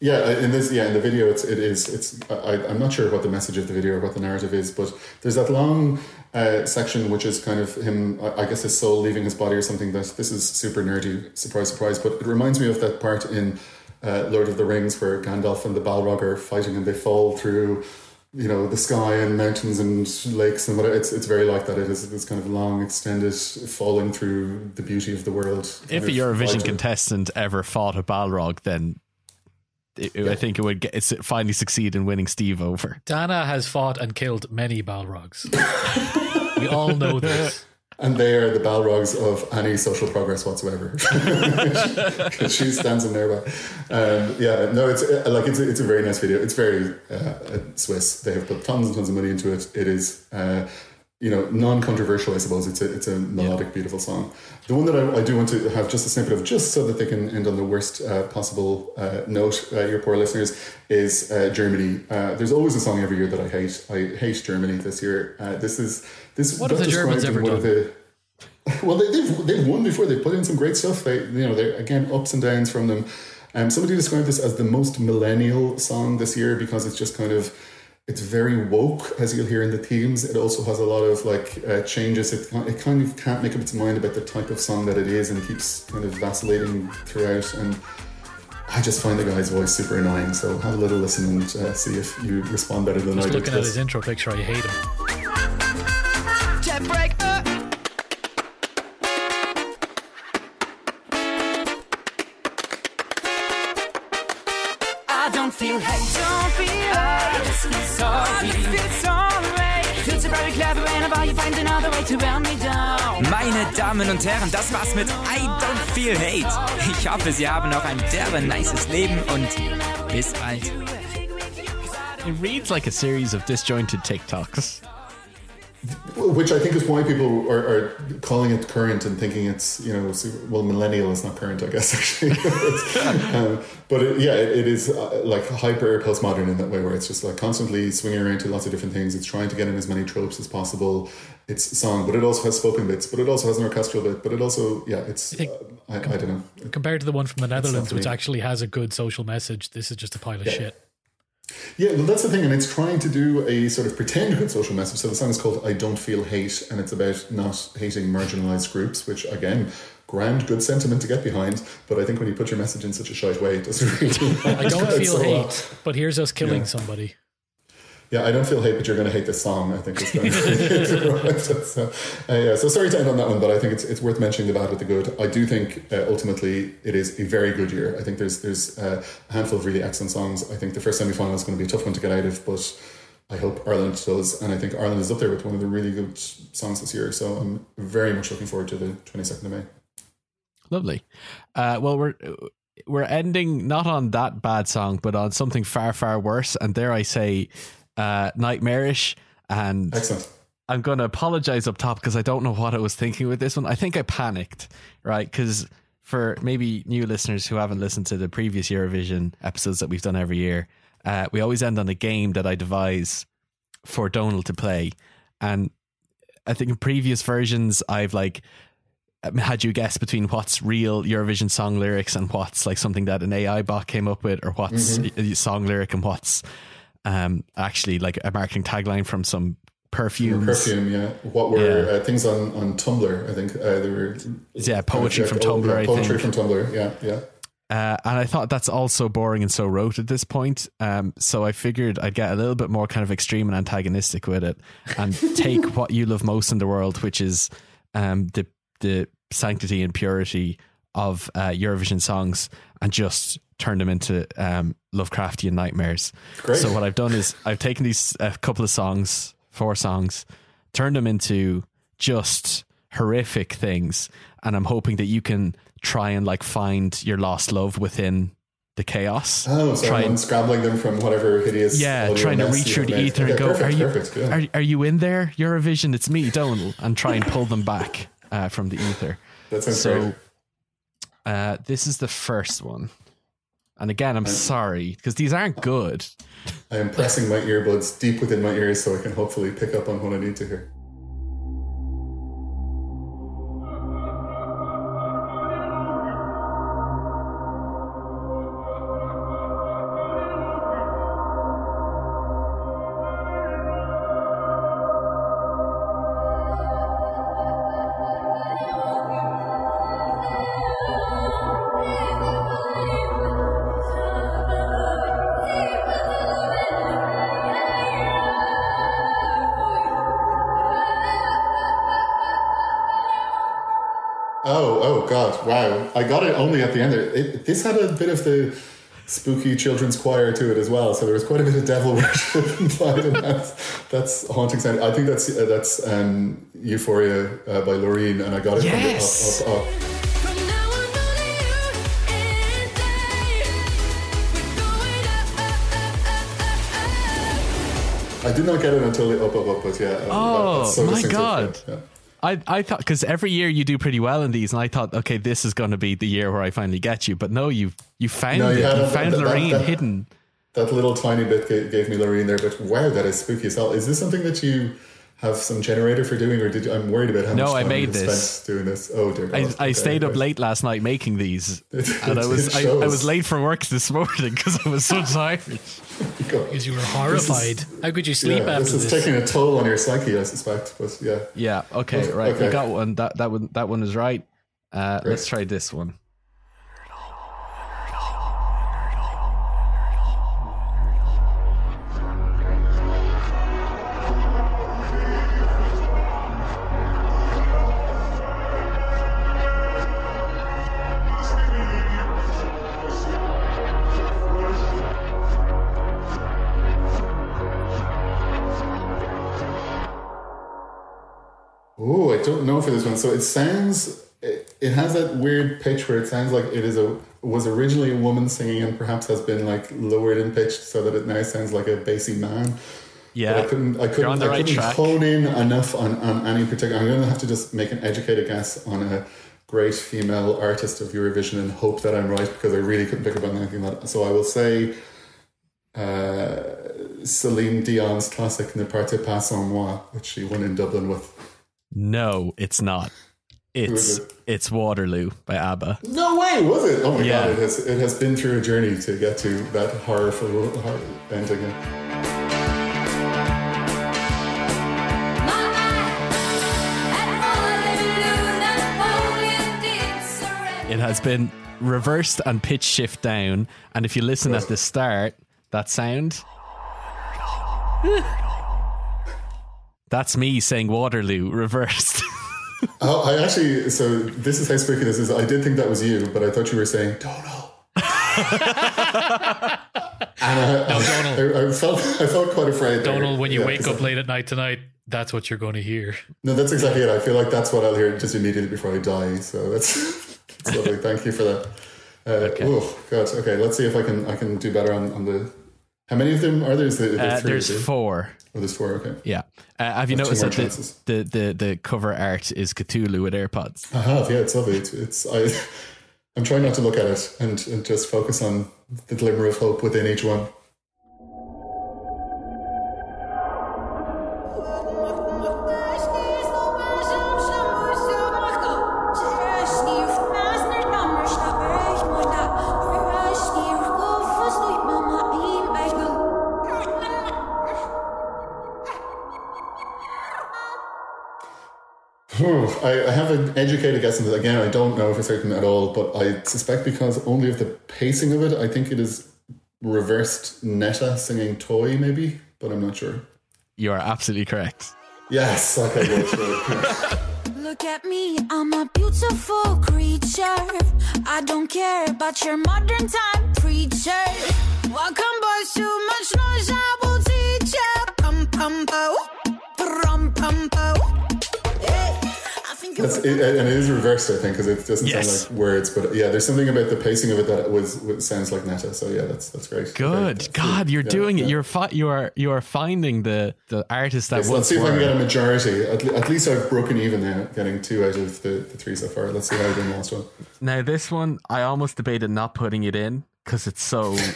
yeah in this yeah in the video it's it is it's I, I'm not sure what the message of the video or what the narrative is, but there's that long uh, section which is kind of him I, I guess his soul leaving his body or something. That this is super nerdy, surprise surprise, but it reminds me of that part in uh, Lord of the Rings where Gandalf and the Balrog are fighting and they fall through you know the sky and mountains and lakes and whatever. It's it's very like that. It is this kind of long, extended falling through the beauty of the world. if kind a of Eurovision vibe contestant ever fought a Balrog, then it, I think it would get, it's finally succeed in winning Steve over. Dana has fought and killed many Balrogs. we all know this. And they are the Balrogs of any social progress whatsoever. she stands in there, but um, yeah, no, it's uh, like it's a, it's a very nice video. It's very uh, uh, Swiss. They have put tons and tons of money into it. It is. Uh, you know, non-controversial, I suppose. It's a it's a melodic, beautiful song. The one that I, I do want to have just a snippet of, just so that they can end on the worst uh, possible uh, note, uh, your poor listeners, is uh, Germany. Uh, there's always a song every year that I hate. I hate Germany this year. Uh, this is this. What have the Germans ever one of the- well, they, they've they've won before. They've put in some great stuff. They you know they again ups and downs from them. Um, somebody described this as the most millennial song this year because it's just kind of it's very woke as you'll hear in the themes. It also has a lot of like uh, changes. It it kind of can't make up its mind about the type of song that it is and keeps kind of vacillating throughout. And I just find the guy's voice super annoying. So have a little listen and uh, see if you respond better than Just I did. looking at his intro picture, I hate him. Meine Damen und Herren, das war's mit I Don't Feel Hate. Ich hoffe, Sie haben noch ein derbe nices Leben und bis bald. It reads like a series of disjointed TikToks. Which I think is why people are, are calling it current and thinking it's you know well millennial is not current I guess actually. Um, but it, yeah it, it is uh, like hyper postmodern in that way where it's just like constantly swinging around to lots of different things. It's trying to get in as many tropes as possible. It's song but it also has spoken bits but it also has an orchestral bit but it also yeah it's think- uh, I, I don't know. Compared to the one from the Netherlands, which actually has a good social message, this is just a pile of shit. Yeah, well, that's the thing, and it's trying to do a sort of pretend good social message. So the song is called "I Don't Feel Hate," and it's about not hating marginalized groups, which again, grand, good sentiment to get behind. But I think when you put your message in such a shite way, it doesn't really. I don't feel so, uh, hate, but here's us killing yeah. somebody. Yeah, I don't feel hate, but you're going to hate this song. I think so, uh, yeah, so sorry to end on that one, but I think it's it's worth mentioning the bad with the good. I do think uh, ultimately it is a very good year. I think there's there's uh, a handful of really excellent songs. I think the first semi final is going to be a tough one to get out of, but I hope Ireland does, and I think Ireland is up there with one of the really good songs this year. So I'm very much looking forward to the 22nd of May. Lovely. Uh, well, we're we're ending not on that bad song, but on something far far worse, and dare I say, uh, nightmarish. And Excellent. I'm going to apologize up top because I don't know what I was thinking with this one. I think I panicked, right? Because for maybe new listeners who haven't listened to the previous Eurovision episodes that we've done every year, uh, we always end on a game that I devise for Donald to play. And I think in previous versions, I've like um, had you guess between what's real Eurovision song lyrics and what's like something that an AI bot came up with, or what's a song lyric and what's um, actually like a marketing tagline from some perfumes. Perfume, yeah. What were Yeah. uh, things on, on Tumblr? I think uh, there were Yeah, poetry from Tumblr, yeah, poetry from Tumblr. Yeah, yeah. Uh, and I thought that's all so boring and so rote at this point. Um, so I figured I'd get a little bit more kind of extreme and antagonistic with it and take what you love most in the world, which is um, the the sanctity and purity of uh, Eurovision songs, and just turn them into um, Lovecraftian nightmares. Great. So what I've done is I've taken these a couple of songs, four songs, turned them into just horrific things, and I'm hoping that you can try and like find your lost love within the chaos. Oh, so try and, scrabbling them from whatever hideous. yeah, trying to reach through the ether and go, perfect, are you perfect, yeah. are, are you in there? Eurovision, it's me, Donal, and try and pull them back uh, from the ether. That sounds So uh, this is the first one. And again, I'm sorry because these aren't good. I am pressing my earbuds deep within my ears so I can hopefully pick up on what I need to hear. I got it only at the end. There, it, this had a bit of the spooky children's choir to it as well, so there was quite a bit of devil worship implied in that. That's haunting sound. I think that's uh, that's um, Euphoria uh, by Loreen, and I got it Yes. from the up, up, up. From now on, only you and I. Did not get it until the up, up, up, but yeah. um, Oh, that's so my God. Yeah, yeah. I, I thought because every year you do pretty well in these, and I thought, okay, this is going to be the year where I finally get you. But no, you you found No, it. you had you it. found that- Lorraine that- hidden. That little tiny bit gave, gave me Lorraine there, but wow, that is spooky as hell. Is this something that you have some generator for doing, or did you, I'm worried about how No, much I time made you this. spent doing this? Oh dear, I, God. I Okay, stayed up late last night making these, It- and I was I, I was late for work this morning because I was so tired. God. Because you were horrified. How could you sleep yeah, after this is this? taking a toll on your psyche, I suspect. But yeah, Yeah. Okay. Okay, Right. okay. We got one. That that one that one is right. Uh, let's try this one. For this one. So it sounds, it, it has that weird pitch where it sounds like it is a was originally a woman singing and perhaps has been like lowered in pitch so that it now sounds like a bassy man. Yeah. But I couldn't. I couldn't. I right couldn't track. hone in enough on, on any particular. I'm going to have to just make an educated guess on a great female artist of Eurovision and hope that I'm right because I really couldn't pick up on anything. That, so I will say uh, Celine Dion's classic "Ne partez pas sans moi," which she won in Dublin with. No, it's not. It's it? it's Waterloo by ABBA. No way, was it? Oh my Yeah. god! It has it has been through a journey to get to that horrorful horror ending. It has been reversed and pitch shift down, and if you listen at the start, that sound. That's me saying Waterloo reversed. Oh, I actually. So this is how spooky this is. I did think that was you, but I thought you were saying Donald. and I, No, Donal. I, I felt I felt quite afraid. there. Donald, when you Yeah, wake 'cause up I- late at night tonight, that's what you're going to hear. No, that's exactly it. I feel like that's what I'll hear just immediately before I die. So that's, that's lovely. Thank you for that. Uh, Oh God. Okay, let's see if I can I can do better on, on the. How many of them are there? Is there, Uh, there's three, there's there? four. Oh, there's four. Okay. Yeah. Uh, have you That's noticed that the, the, the, the cover art is Cthulhu with AirPods? I have. Yeah, it's lovely. It's, it's I. I'm trying not to look at it and, and just focus on the glimmer of hope within each one. An educated guess on this. Again, I don't know for certain at all, but I suspect because only of the pacing of it, I think it is reversed Netta singing Toy, maybe, but I'm not sure. You are absolutely correct. Yes, okay, good. sure. Look at me, I'm a beautiful creature. I don't care about your modern time preacher. Welcome, boys, too much noise, I will teach ya. Pum pum pum That's it, and it is reversed, I think, because it doesn't Yes. sound like words. But yeah, there's something about the pacing of it that was, was sounds like Netta. So yeah, that's that's great. Good. Great. God, you're Yeah, doing yeah. it. You're fi- you are you are finding the the artist that Yes, let's see if I can get a majority. At, at least I've broken even now, getting two out of the, the three so far. Let's see how I do in the last one. Now this one, I almost debated not putting it in because it's so.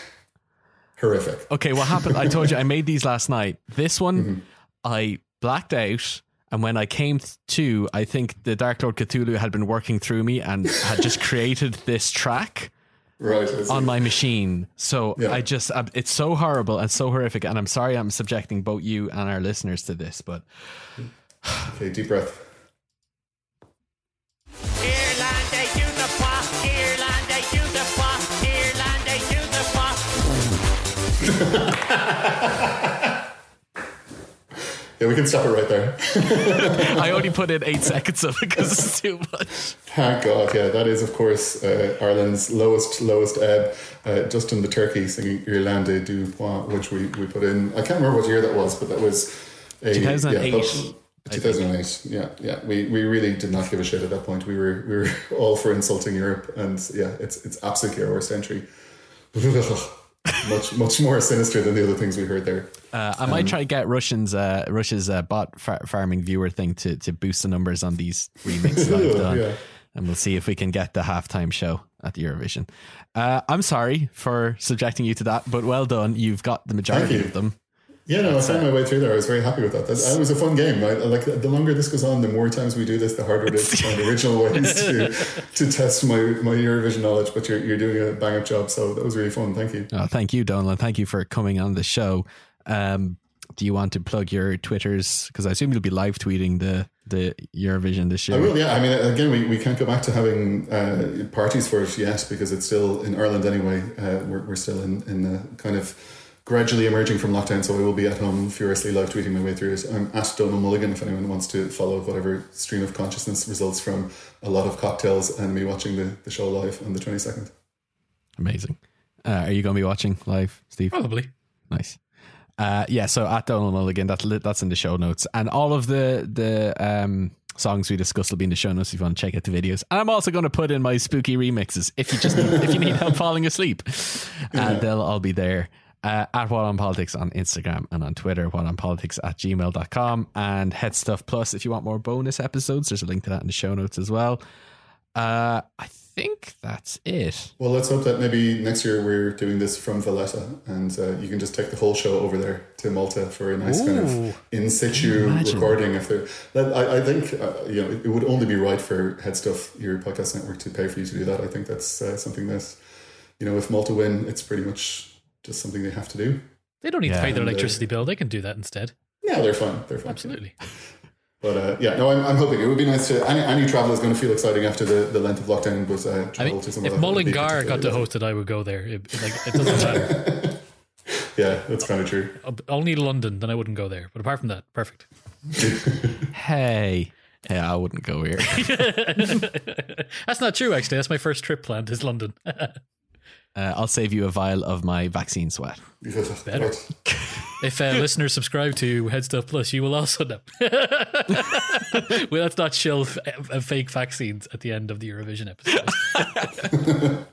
Horrific. Okay, what happened? I told you I made these last night. This one, Mm-hmm. I blacked out, and when I came to, I think the Dark Lord Cthulhu had been working through me and had just created this track Right. On my machine. So Yeah. I just, I'm- it's so horrible and so horrific, and I'm sorry I'm subjecting both you and our listeners to this, but Okay, deep breath. Irlande Unify, Irlande Unify, Irlande Unify. Yeah, we can stop it right there. I only put in eight seconds of it because it's too much. Thank God. Yeah, that is, of course, uh, Ireland's lowest, lowest ebb. Uh, Dustin the Turkey singing Irelande Douze Pointe, which we, we put in. I can't remember what year that was, but that was a, 2008, Yeah, pub- 2008. Yeah, yeah. We, we really did not give a shit at that point. We were we were all for insulting Europe, and yeah, it's it's absolutely our worst entry. much much more sinister than the other things we heard there. Uh, I Um, might try to get Russian's uh, Russia's uh, bot far- farming viewer thing to to boost the numbers on these remixes I've done, Yeah. and we'll see if we can get the halftime show at the Eurovision. Uh, I'm sorry for subjecting you to that, but well done. You've got the majority of them. Yeah, no, I found my way through there. I was very happy with that. That, that was a fun game. I, like the longer this goes on, the more times we do this, the harder it is to find original ways to to test my, my Eurovision knowledge. But you're you're doing a bang up job, so that was really fun. Thank you. Oh, thank you, Donald. Thank you for coming on the show. Um, do you want to plug your Twitters? Because I assume you'll be live tweeting the the Eurovision this year. I will. Yeah, I mean, again, we, we can't go back to having uh, parties for it yet because it's still in Ireland anyway. Uh, we're we're still in in the kind of gradually emerging from lockdown, so I will be at home furiously live tweeting my way through it. I'm at Donald Mulligan if anyone wants to follow whatever stream of consciousness results from a lot of cocktails and me watching the, the show live on the 22nd. Amazing. Uh, are you going to be watching live, Steve? Probably. Nice. Uh, yeah, so at Donald Mulligan, that's li- that's in the show notes, and all of the the um, songs we discussed will be in the show notes if you want to check out the videos. And I'm also going to put in my spooky remixes if you just need, if you need help falling asleep, and they'll all be there. Uh, at What on Politics on Instagram and on Twitter, What on Politics at gmail.com, and Head Stuff Plus if you want more bonus episodes. There's a link to that in the show notes as well. Uh, I think that's it. Well, let's hope that maybe next year we're doing this from Valletta, and uh, you can just take the whole show over there to Malta for a nice kind of in situ recording. If there, I, I think uh, you know it would only be right for Head Stuff, your podcast network, to pay for you to do that. I think that's uh, something that you know if Malta win, it's pretty much just something they have to do. They don't need Yeah. to pay their uh, electricity bill. They can do that instead. Yeah, they're fine. They're fine. Absolutely. But uh, yeah, no, I'm, I'm hoping it would be nice to. Any, any travel is going to feel exciting after the, the length of lockdown. But uh, I travel mean, to somewhere if that would be Mullingar got to host it, I would go there. It, it- like, it doesn't matter. Yeah, that's kind of true. Only London, then I wouldn't go there. But apart from that, perfect. Hey. Yeah, I wouldn't go here. That's not true, actually. That's my first trip planned is London. Uh, I'll save you a vial of my vaccine sweat. Better. if uh, listeners subscribe to Head Stuff Plus, you will also know. well, let's not shill uh, fake vaccines at the end of the Eurovision episode.